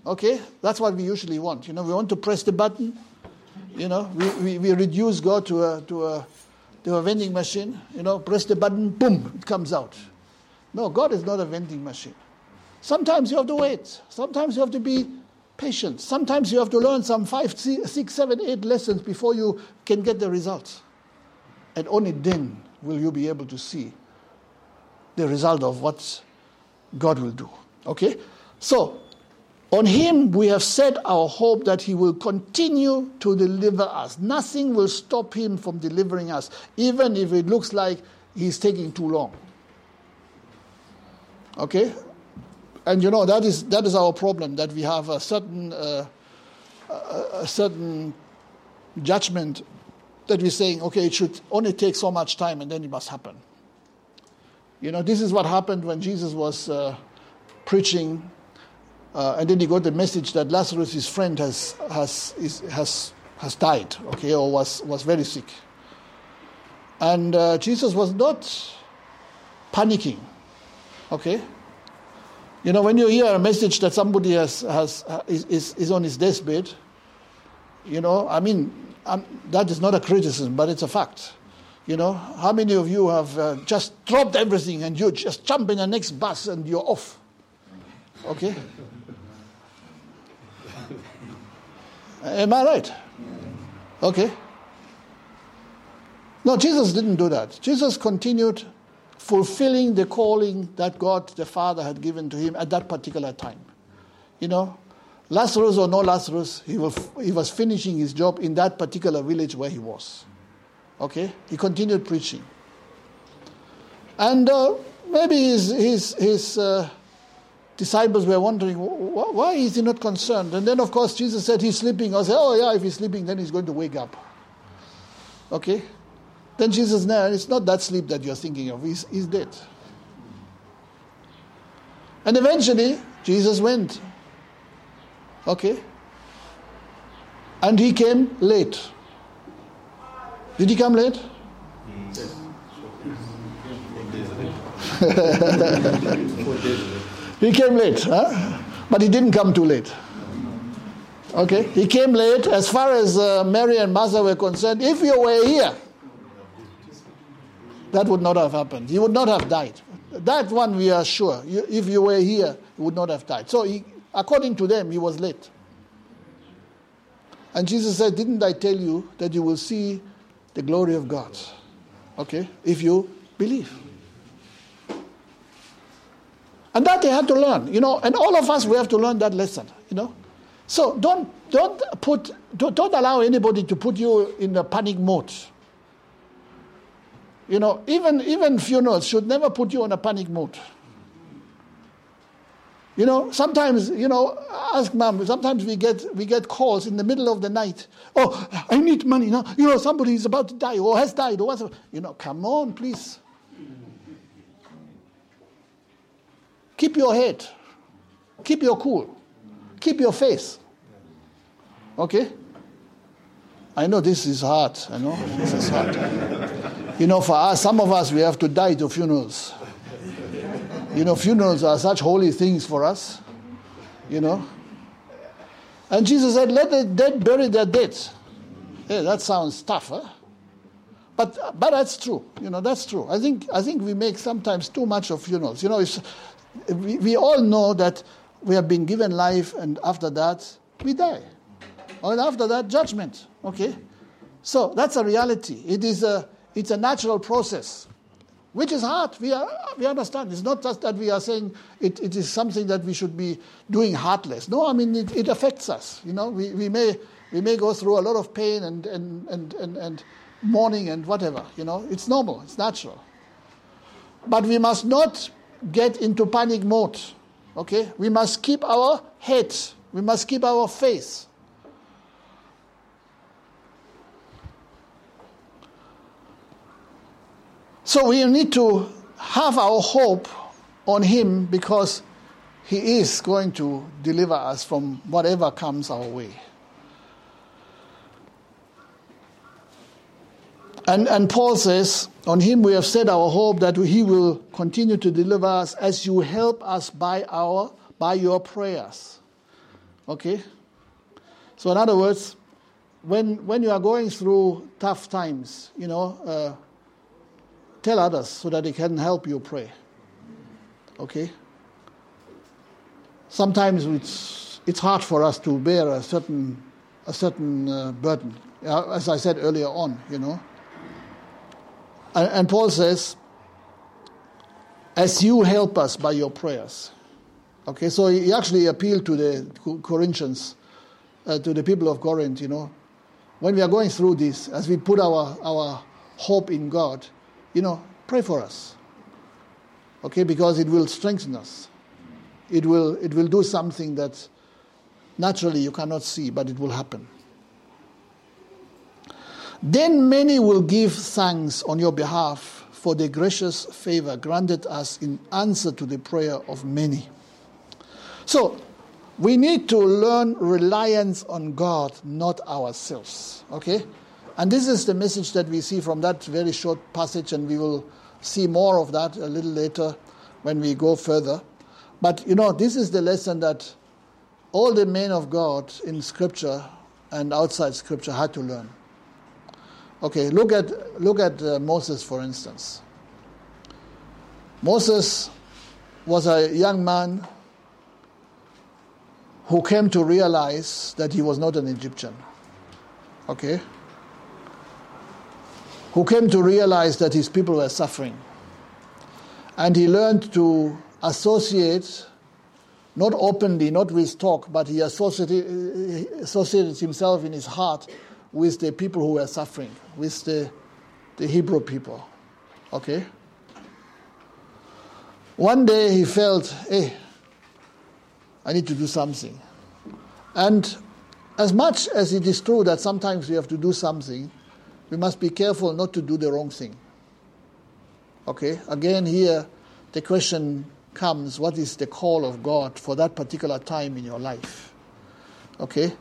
Okay? That's what we usually want. You know, we want to press the button. You know, we, we, we reduce God to a, to, a, to a vending machine. You know, press the button, boom, it comes out. No, God is not a vending machine. Sometimes you have to wait. Sometimes you have to be patient. Sometimes you have to learn some five, six, seven, eight lessons before you can get the results. And only then will you be able to see the result of what God will do. Okay? So, on Him we have set our hope that He will continue to deliver us. Nothing will stop Him from delivering us, even if it looks like He's taking too long. Okay? And you know, that is, that is our problem, that we have a certain, uh, a, a certain judgment that we're saying, okay, it should only take so much time and then it must happen. You know, this is what happened when Jesus was uh, preaching, uh, and then he got the message that Lazarus, his friend, has, has, is, has, has died, okay, or was, was very sick. And uh, Jesus was not panicking, okay? You know, when you hear a message that somebody has, has, is, is, on his deathbed, you know, I mean, I'm, that is not a criticism, but it's a fact. You know, how many of you have uh, just dropped everything and you just jump in the next bus and you're off? Okay? Am I right? Okay. No, Jesus didn't do that. Jesus continued fulfilling the calling that God the Father had given to him at that particular time. You know, Lazarus or no Lazarus, he was, he was finishing his job in that particular village where he was. Okay? He continued preaching. And uh, maybe his, his, his uh, disciples were wondering, why is he not concerned? And then, of course, Jesus said he's sleeping. I said, oh, yeah, if he's sleeping, then he's going to wake up. Okay? Then Jesus, no, it's not that sleep that you're thinking of. He's, he's dead. And eventually, Jesus went. Okay? And he came late. Did he come late? he came late, huh? but he didn't come too late. Okay, he came late as far as uh, Mary and Martha were concerned. If you were here, that would not have happened. He would not have died. That one we are sure. If you were here, he would not have died. So, he, according to them, he was late. And Jesus said, Didn't I tell you that you will see the glory of God. Okay? If you believe. And that they had to learn, you know, and all of us we have to learn that lesson, you know. So don't don't put don't, don't allow anybody to put you in a panic mode. You know, even even funerals should never put you on a panic mode. You know, sometimes, you know, ask mom, sometimes we get, we get calls in the middle of the night. Oh, I need money now. You know, somebody is about to die or has died or what's, you know, come on, please. Keep your head. Keep your cool. Keep your face. Okay? I know this is hard. I know this is hard. You know, for us, some of us, we have to die to funerals. You know, funerals are such holy things for us. You know. And Jesus said, Let the dead bury their dead. Hey, that sounds tough, huh? But, but that's true. You know, that's true. I think, I think we make sometimes too much of funerals. You know, we, we all know that we have been given life, and after that, we die. And after that, judgment. Okay? So that's a reality. It is a, it's a natural process, which is hard. We, are, we understand. It's not just that we are saying it, it is something that we should be doing heartless. No, I mean, it, it affects us. You know, we, we, may, we may go through a lot of pain and, and, and, and, and mourning and whatever. You know, it's normal, it's natural. But we must not get into panic mode. Okay? We must keep our head, we must keep our faith. So we need to have our hope on Him because He is going to deliver us from whatever comes our way. And, and Paul says, On Him we have set our hope that He will continue to deliver us as you help us by, our, by your prayers. Okay? So, in other words, when, when you are going through tough times, you know, uh, Tell others so that they can help you pray. Okay? Sometimes it's, it's hard for us to bear a certain, a certain uh, burden, as I said earlier on, you know. And, and Paul says, as you help us by your prayers. Okay, so he actually appealed to the Corinthians, uh, to the people of Corinth, you know. When we are going through this, as we put our, our hope in God, you know, pray for us. Okay, because it will strengthen us. It will, it will do something that naturally you cannot see, but it will happen. Then many will give thanks on your behalf for the gracious favor granted us in answer to the prayer of many. So, we need to learn reliance on God, not ourselves. Okay? And this is the message that we see from that very short passage, and we will see more of that a little later when we go further. But you know, this is the lesson that all the men of God in Scripture and outside Scripture had to learn. Okay, look at look at uh, Moses for instance. Moses was a young man who came to realize that he was not an Egyptian. Okay? Who came to realize that his people were suffering. And he learned to associate, not openly, not with talk, but he associated, associated himself in his heart with the people who were suffering, with the, the Hebrew people. Okay? One day he felt, hey, I need to do something. And as much as it is true that sometimes we have to do something, we must be careful not to do the wrong thing. Okay, again, here the question comes what is the call of God for that particular time in your life? Okay,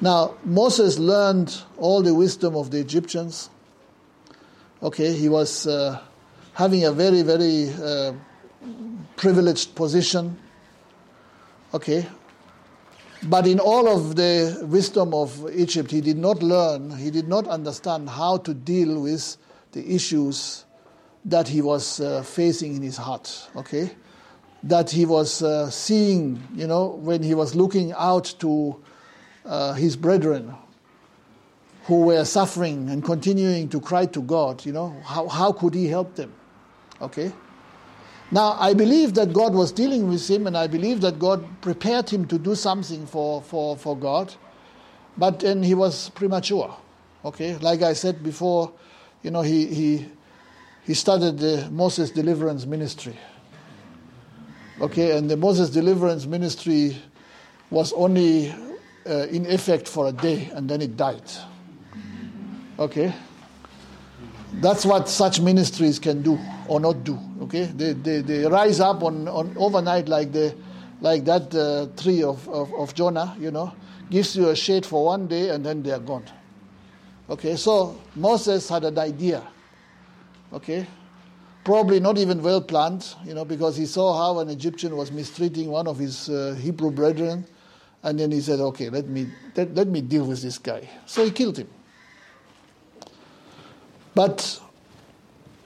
now Moses learned all the wisdom of the Egyptians. Okay, he was uh, having a very, very uh, privileged position. Okay, but in all of the wisdom of Egypt, he did not learn, he did not understand how to deal with the issues that he was uh, facing in his heart, okay? That he was uh, seeing, you know, when he was looking out to uh, his brethren who were suffering and continuing to cry to God, you know, how, how could he help them, okay? Now, I believe that God was dealing with him, and I believe that God prepared him to do something for, for, for God, but then he was premature. Okay, like I said before, you know, he, he, he started the Moses Deliverance Ministry. Okay, and the Moses Deliverance Ministry was only uh, in effect for a day, and then it died. Okay, that's what such ministries can do or not do. Okay, they, they, they rise up on, on overnight like the like that uh, tree of, of, of Jonah, you know, gives you a shade for one day and then they are gone. Okay, so Moses had an idea. Okay, probably not even well planned, you know, because he saw how an Egyptian was mistreating one of his uh, Hebrew brethren, and then he said, "Okay, let me let, let me deal with this guy." So he killed him. But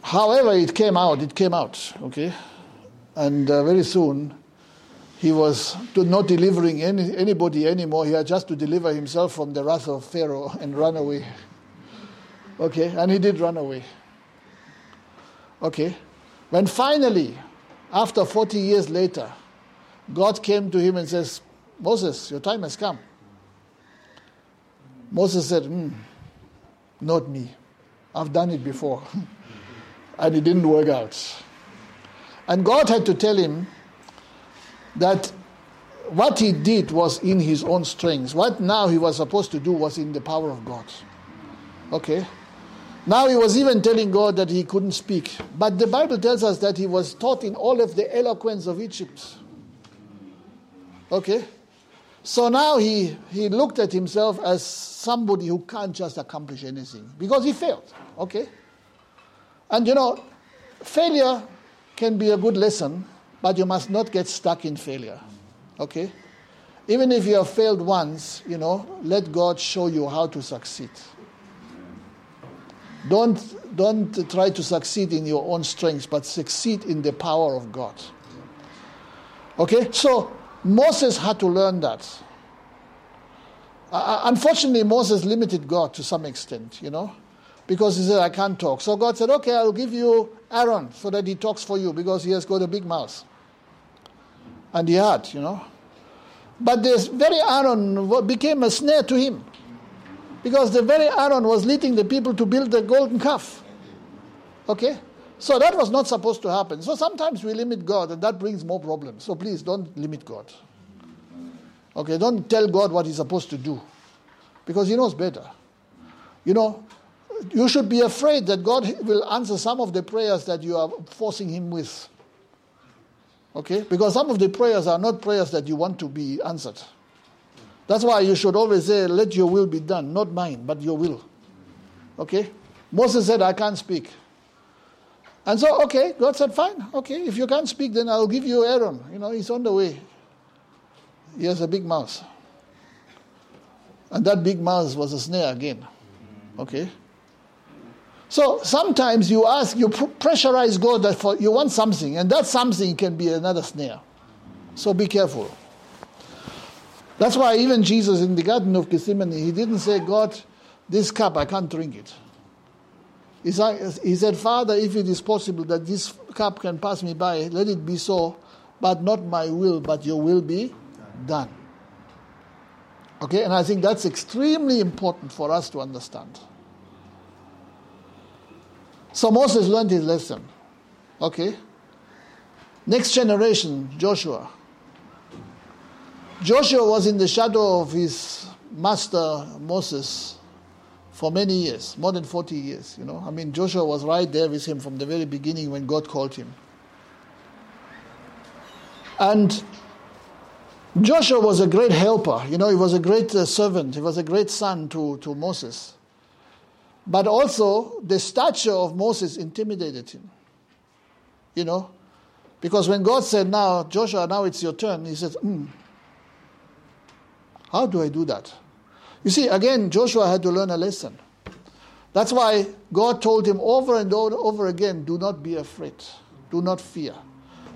however it came out, it came out. Okay, and uh, very soon he was not delivering any, anybody anymore. He had just to deliver himself from the wrath of Pharaoh and run away. Okay, and he did run away. Okay, when finally, after 40 years later, God came to him and says, Moses, your time has come. Moses said, mm, Not me. I've done it before. and it didn't work out. And God had to tell him that what he did was in his own strength. What now he was supposed to do was in the power of God. Okay? Now he was even telling God that he couldn't speak. But the Bible tells us that he was taught in all of the eloquence of Egypt. Okay? So now he, he looked at himself as somebody who can't just accomplish anything because he failed. Okay? And you know, failure can be a good lesson, but you must not get stuck in failure. Okay? Even if you have failed once, you know, let God show you how to succeed. Don't, don't try to succeed in your own strength, but succeed in the power of God. Okay? So Moses had to learn that. Uh, unfortunately, Moses limited God to some extent, you know, because he said, I can't talk. So God said, Okay, I'll give you Aaron so that he talks for you because he has got a big mouth. And he had, you know. But this very Aaron became a snare to him because the very Aaron was leading the people to build the golden calf. Okay? So that was not supposed to happen. So sometimes we limit God, and that brings more problems. So please don't limit God. Okay, don't tell God what He's supposed to do because He knows better. You know, you should be afraid that God will answer some of the prayers that you are forcing Him with. Okay? Because some of the prayers are not prayers that you want to be answered. That's why you should always say, Let your will be done, not mine, but your will. Okay? Moses said, I can't speak. And so, okay, God said, Fine, okay, if you can't speak, then I'll give you Aaron. You know, he's on the way. He has a big mouth. And that big mouth was a snare again. Okay? So sometimes you ask, you pressurize God that for, you want something, and that something can be another snare. So be careful. That's why even Jesus in the Garden of Gethsemane, he didn't say, God, this cup, I can't drink it. He said, Father, if it is possible that this cup can pass me by, let it be so, but not my will, but your will be done. Okay, and I think that's extremely important for us to understand. So Moses learned his lesson. Okay? Next generation, Joshua. Joshua was in the shadow of his master Moses for many years, more than 40 years, you know. I mean, Joshua was right there with him from the very beginning when God called him. And Joshua was a great helper, you know, he was a great uh, servant, he was a great son to, to Moses. But also, the stature of Moses intimidated him. You know, because when God said, Now, Joshua, now it's your turn, he says, hmm, how do I do that? You see, again, Joshua had to learn a lesson. That's why God told him over and over, over again, do not be afraid. Do not fear.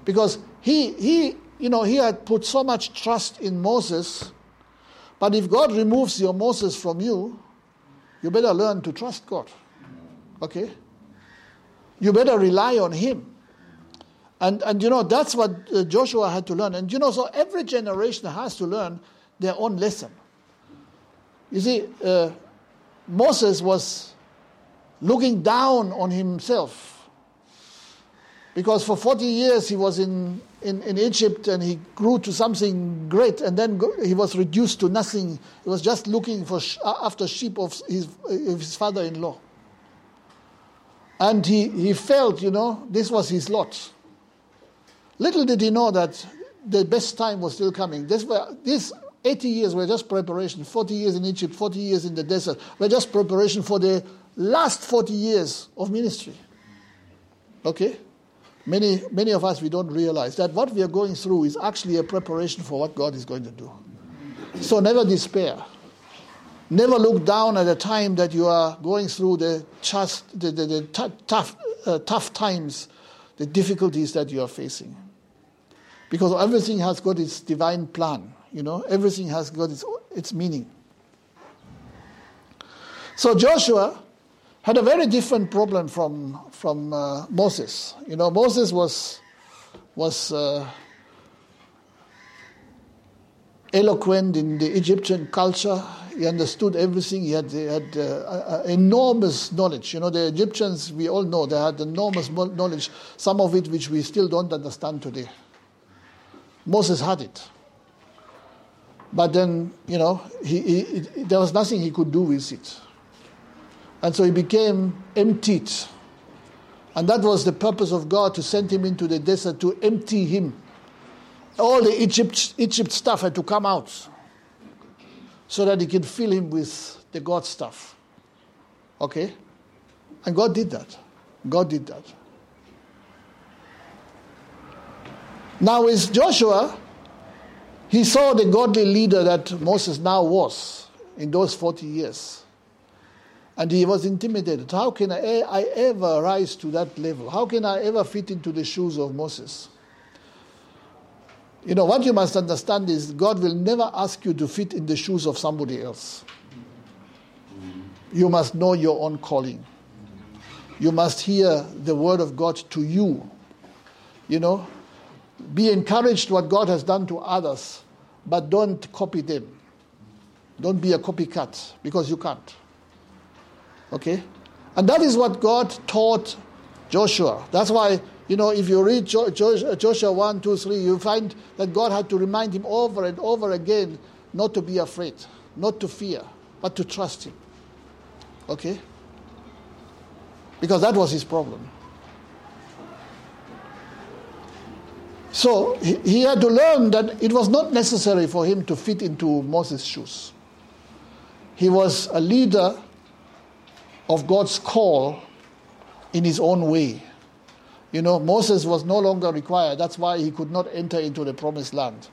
Because he, he, you know, he had put so much trust in Moses, but if God removes your Moses from you, you better learn to trust God. Okay? You better rely on Him. And, and you know, that's what uh, Joshua had to learn. And you know, so every generation has to learn their own lesson. You see, uh, Moses was looking down on himself because for 40 years he was in, in, in, Egypt and he grew to something great and then he was reduced to nothing. He was just looking for after sheep of his, of his father in law. And he, he felt, you know, this was his lot. Little did he know that the best time was still coming. This, this 80 years were just preparation. 40 years in Egypt, 40 years in the desert were just preparation for the last 40 years of ministry. Okay? Many, many of us, we don't realize that what we are going through is actually a preparation for what God is going to do. So never despair. Never look down at the time that you are going through the, just, the, the, the t- tough, uh, tough times, the difficulties that you are facing. Because everything has got its divine plan, you know, everything has got its, its meaning. So Joshua had a very different problem from, from uh, Moses. You know, Moses was, was uh, eloquent in the Egyptian culture. He understood everything. He had, he had uh, enormous knowledge. You know, the Egyptians, we all know, they had enormous knowledge, some of it which we still don't understand today. Moses had it. But then, you know, he, he, there was nothing he could do with it. And so he became emptied. And that was the purpose of God to send him into the desert to empty him all the Egypt, Egypt stuff had to come out so that he could fill him with the God stuff. Okay? And God did that. God did that. Now, with Joshua, he saw the godly leader that Moses now was in those 40 years. And he was intimidated. How can I, I ever rise to that level? How can I ever fit into the shoes of Moses? You know, what you must understand is God will never ask you to fit in the shoes of somebody else. You must know your own calling. You must hear the word of God to you. You know, be encouraged what God has done to others, but don't copy them. Don't be a copycat because you can't. Okay? And that is what God taught Joshua. That's why you know, if you read Joshua 1, 2, 3, you find that God had to remind him over and over again not to be afraid, not to fear, but to trust him. Okay? Because that was his problem. So he, he had to learn that it was not necessary for him to fit into Moses' shoes. He was a leader of God's call in his own way. You know, Moses was no longer required. That's why he could not enter into the promised land.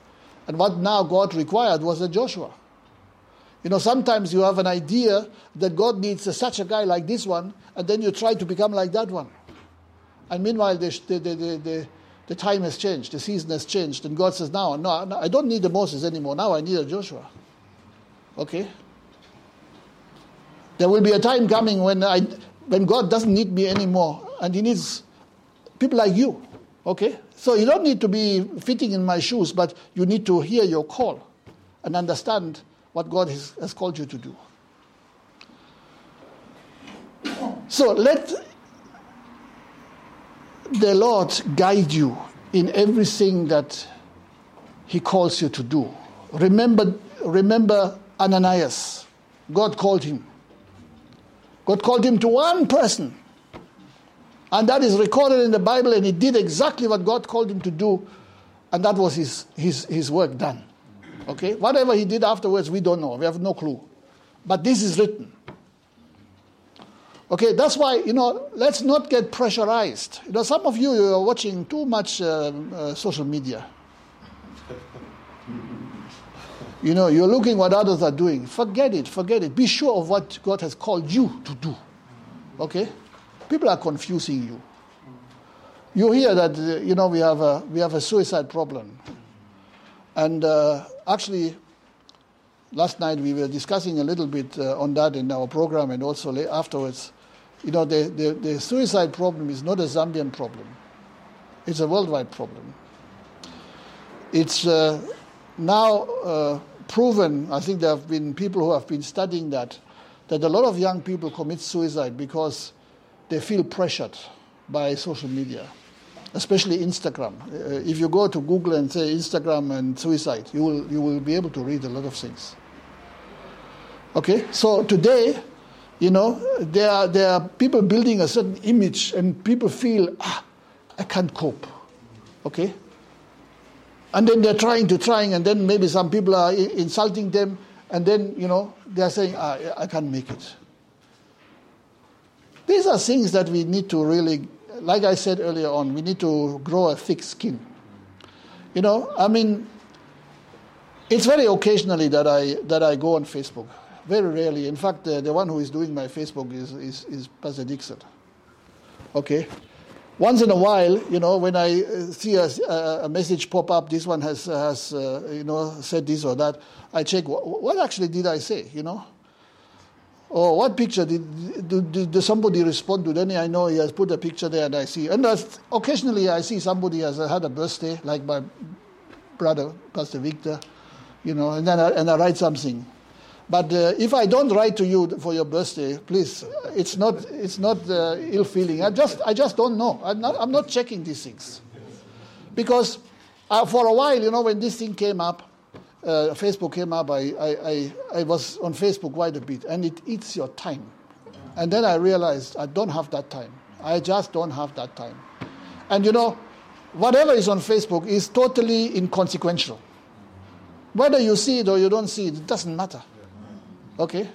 And what now God required was a Joshua. You know, sometimes you have an idea that God needs a, such a guy like this one, and then you try to become like that one. And meanwhile, the, the, the, the, time has changed, the season has changed, and God says, no, no, I don't need a Moses anymore. Now I need a Joshua. Okay? There will be a time coming when, I, when God doesn't need me anymore, and He needs people like you. Okay? So you don't need to be fitting in my shoes, but you need to hear your call and understand what God has, has called you to do. So let the Lord guide you in everything that He calls you to do. Remember, remember Ananias. God called him. God called him to one person and that is recorded in the Bible, and he did exactly what God called him to do, and that was his, his, his work done. Okay? Whatever he did afterwards, we don't know. We have no clue. But this is written. Okay, that's why, you know, let's not get pressurized. You know, some of you, you are watching too much uh, uh, social media. You know, you're looking what others are doing. Forget it, forget it. Be sure of what God has called you to do. Okay? People are confusing you. You hear that, uh, you know, we have a, we have a suicide problem. And uh, actually, last night we were discussing a little bit uh, on that in our program and also afterwards. You know, the, the, the, suicide problem is not a Zambian problem, it's a worldwide problem. It's uh, now uh, proven, I think there have been people who have been studying that, that a lot of young people commit suicide because they feel pressured by social media, especially Instagram. Uh, if you go to Google and say Instagram and suicide, you will, you will be able to read a lot of things. Okay, so today, you know, there are, there are people building a certain image and people feel, ah, I can't cope. Okay? And then they're trying to trying, and then maybe some people are insulting them, and then, you know, they're saying, ah, I can't make it. These are things that we need to really, like I said earlier on, we need to grow a thick skin. You know, I mean, it's very occasionally that I, that I go on Facebook. Very rarely. In fact, the, the one who is doing my Facebook is, is, is Pastor Dixon. Okay? Once in a while, you know, when I uh, see a, a message pop up, this one has, has uh, you know, said this or that, I check, what, what actually did I say, you know? Or what picture did, did, did, somebody respond to? Then I know he has put a picture there and I see. And occasionally I see somebody has had a birthday, like my brother, Pastor Victor, you know, and then I, and I write something. But uh, if I don't write to you for your birthday, please, it's not, it's not uh, ill feeling. I just, I just don't know. I'm not, I'm not checking these things. Because uh, for a while, you know, when this thing came up, uh, Facebook came up, I, I, I, I was on Facebook quite a bit, and it eats your time. And then I realized I don't have that time. I just don't have that time. And you know, whatever is on Facebook is totally inconsequential. Whether you see it or you don't see it, it doesn't matter. Okay?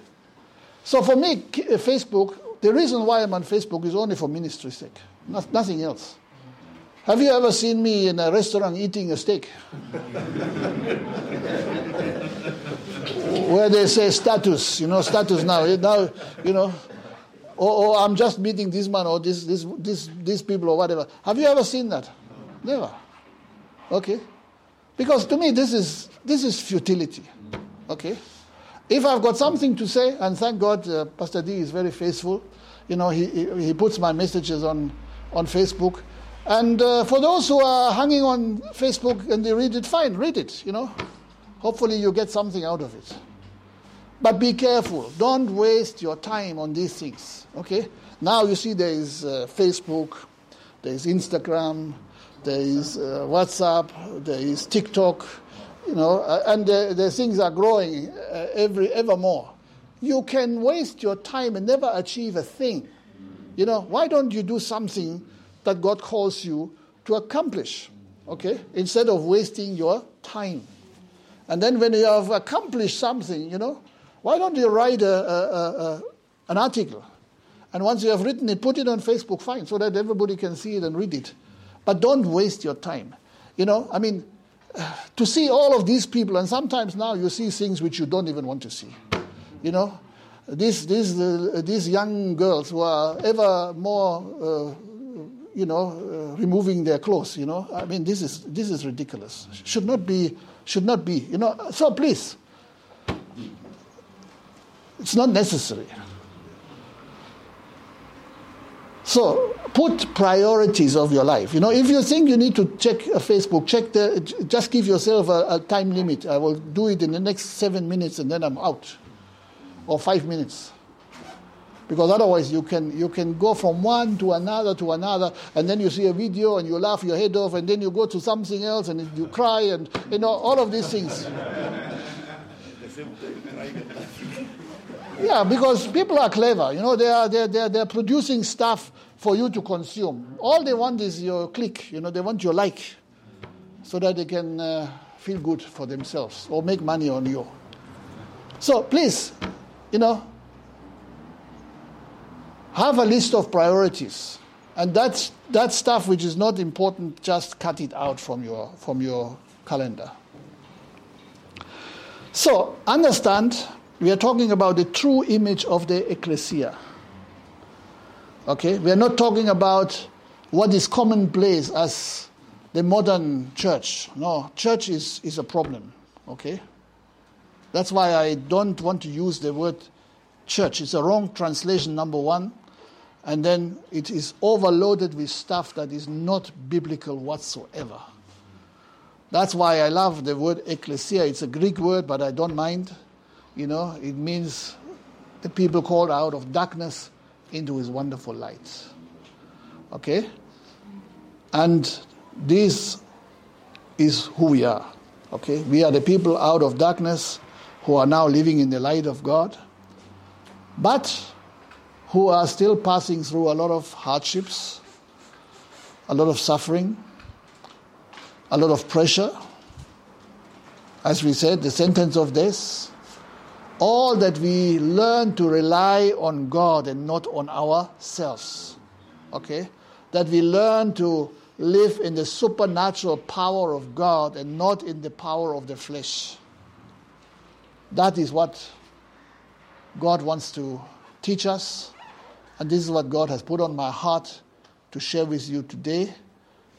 So for me, uh, Facebook, the reason why I'm on Facebook is only for ministry sake, nothing else. Have you ever seen me in a restaurant eating a steak? Where they say status, you know, status now. Now, you know, or, or, I'm just meeting this man or this, this, this, these people or whatever. Have you ever seen that? Never. Okay? Because to me, this is, this is futility. Okay? If I've got something to say, and thank God uh, Pastor D is very faithful, you know, he, he, he puts my messages on, on Facebook. And uh, for those who are hanging on Facebook and they read it, fine, read it, you know. Hopefully you get something out of it. But be careful. Don't waste your time on these things, okay? Now you see there is uh, Facebook, there is Instagram, there is uh, WhatsApp, there is TikTok, you know, uh, and the, the, things are growing uh, every ever more. You can waste your time and never achieve a thing. You know, why don't you do something that God calls you to accomplish? Okay, instead of wasting your time. And then when you have accomplished something, you know, why don't you write a, a, a, an article? And once you have written it, put it on Facebook, fine, so that everybody can see it and read it. But don't waste your time. You know, I mean, to see all of these people, and sometimes now you see things which you don't even want to see. You know, these, these, uh, these young girls who are ever more, uh, you know, uh, removing their clothes, you know, I mean, this is, this is ridiculous. Should not be, should not be, you know, so please, it's not necessary. So put priorities of your life. You know, if you think you need to check a Facebook, check the, just give yourself a, a time limit. I will do it in the next seven minutes and then I'm out, or five minutes because otherwise you can you can go from one to another to another and then you see a video and you laugh your head off and then you go to something else and you cry and you know all of these things yeah because people are clever you know they are they're, they're, they're producing stuff for you to consume. All they want is your click, you know, they want your like so that they can uh, feel good for themselves or make money on you. So please, you know, have a list of priorities. And that's, that stuff which is not important, just cut it out from your, from your calendar. So, understand, we are talking about the true image of the ecclesia. Okay? We are not talking about what is commonplace as the modern church. No, church is, is a problem. Okay? That's why I don't want to use the word church. It's a wrong translation, number one. And then it is overloaded with stuff that is not biblical whatsoever. That's why I love the word ecclesia. It's a Greek word, but I don't mind. You know, it means the people called out of darkness into his wonderful light. Okay? And this is who we are. Okay? We are the people out of darkness who are now living in the light of God, but who are still passing through a lot of hardships, a lot of suffering, a lot of pressure, as we said, the sentence of death, all that we learn to rely on God and not on ourselves. Okay? That we learn to live in the supernatural power of God and not in the power of the flesh. That is what God wants to teach us. And this is what God has put on my heart to share with you today.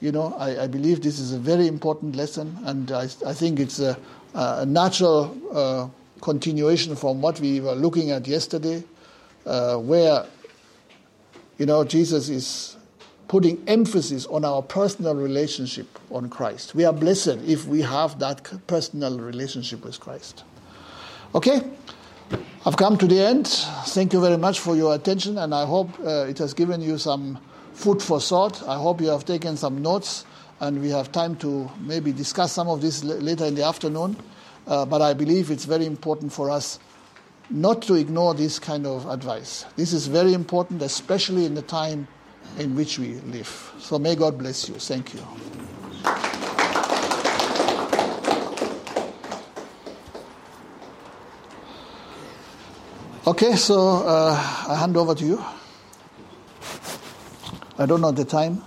You know, I, I believe this is a very important lesson, and I, I think it's a, a natural uh, continuation from what we were looking at yesterday, uh, where, you know, Jesus is putting emphasis on our personal relationship on Christ. We are blessed if we have that personal relationship with Christ. Okay? I've come to the end. Thank you very much for your attention, and I hope uh, it has given you some food for thought. I hope you have taken some notes, and we have time to maybe discuss some of this later in the afternoon. Uh, but I believe it's very important for us not to ignore this kind of advice. This is very important, especially in the time in which we live. So may God bless you. Thank you. Okay, so uh, I hand over to you. I don't know the time.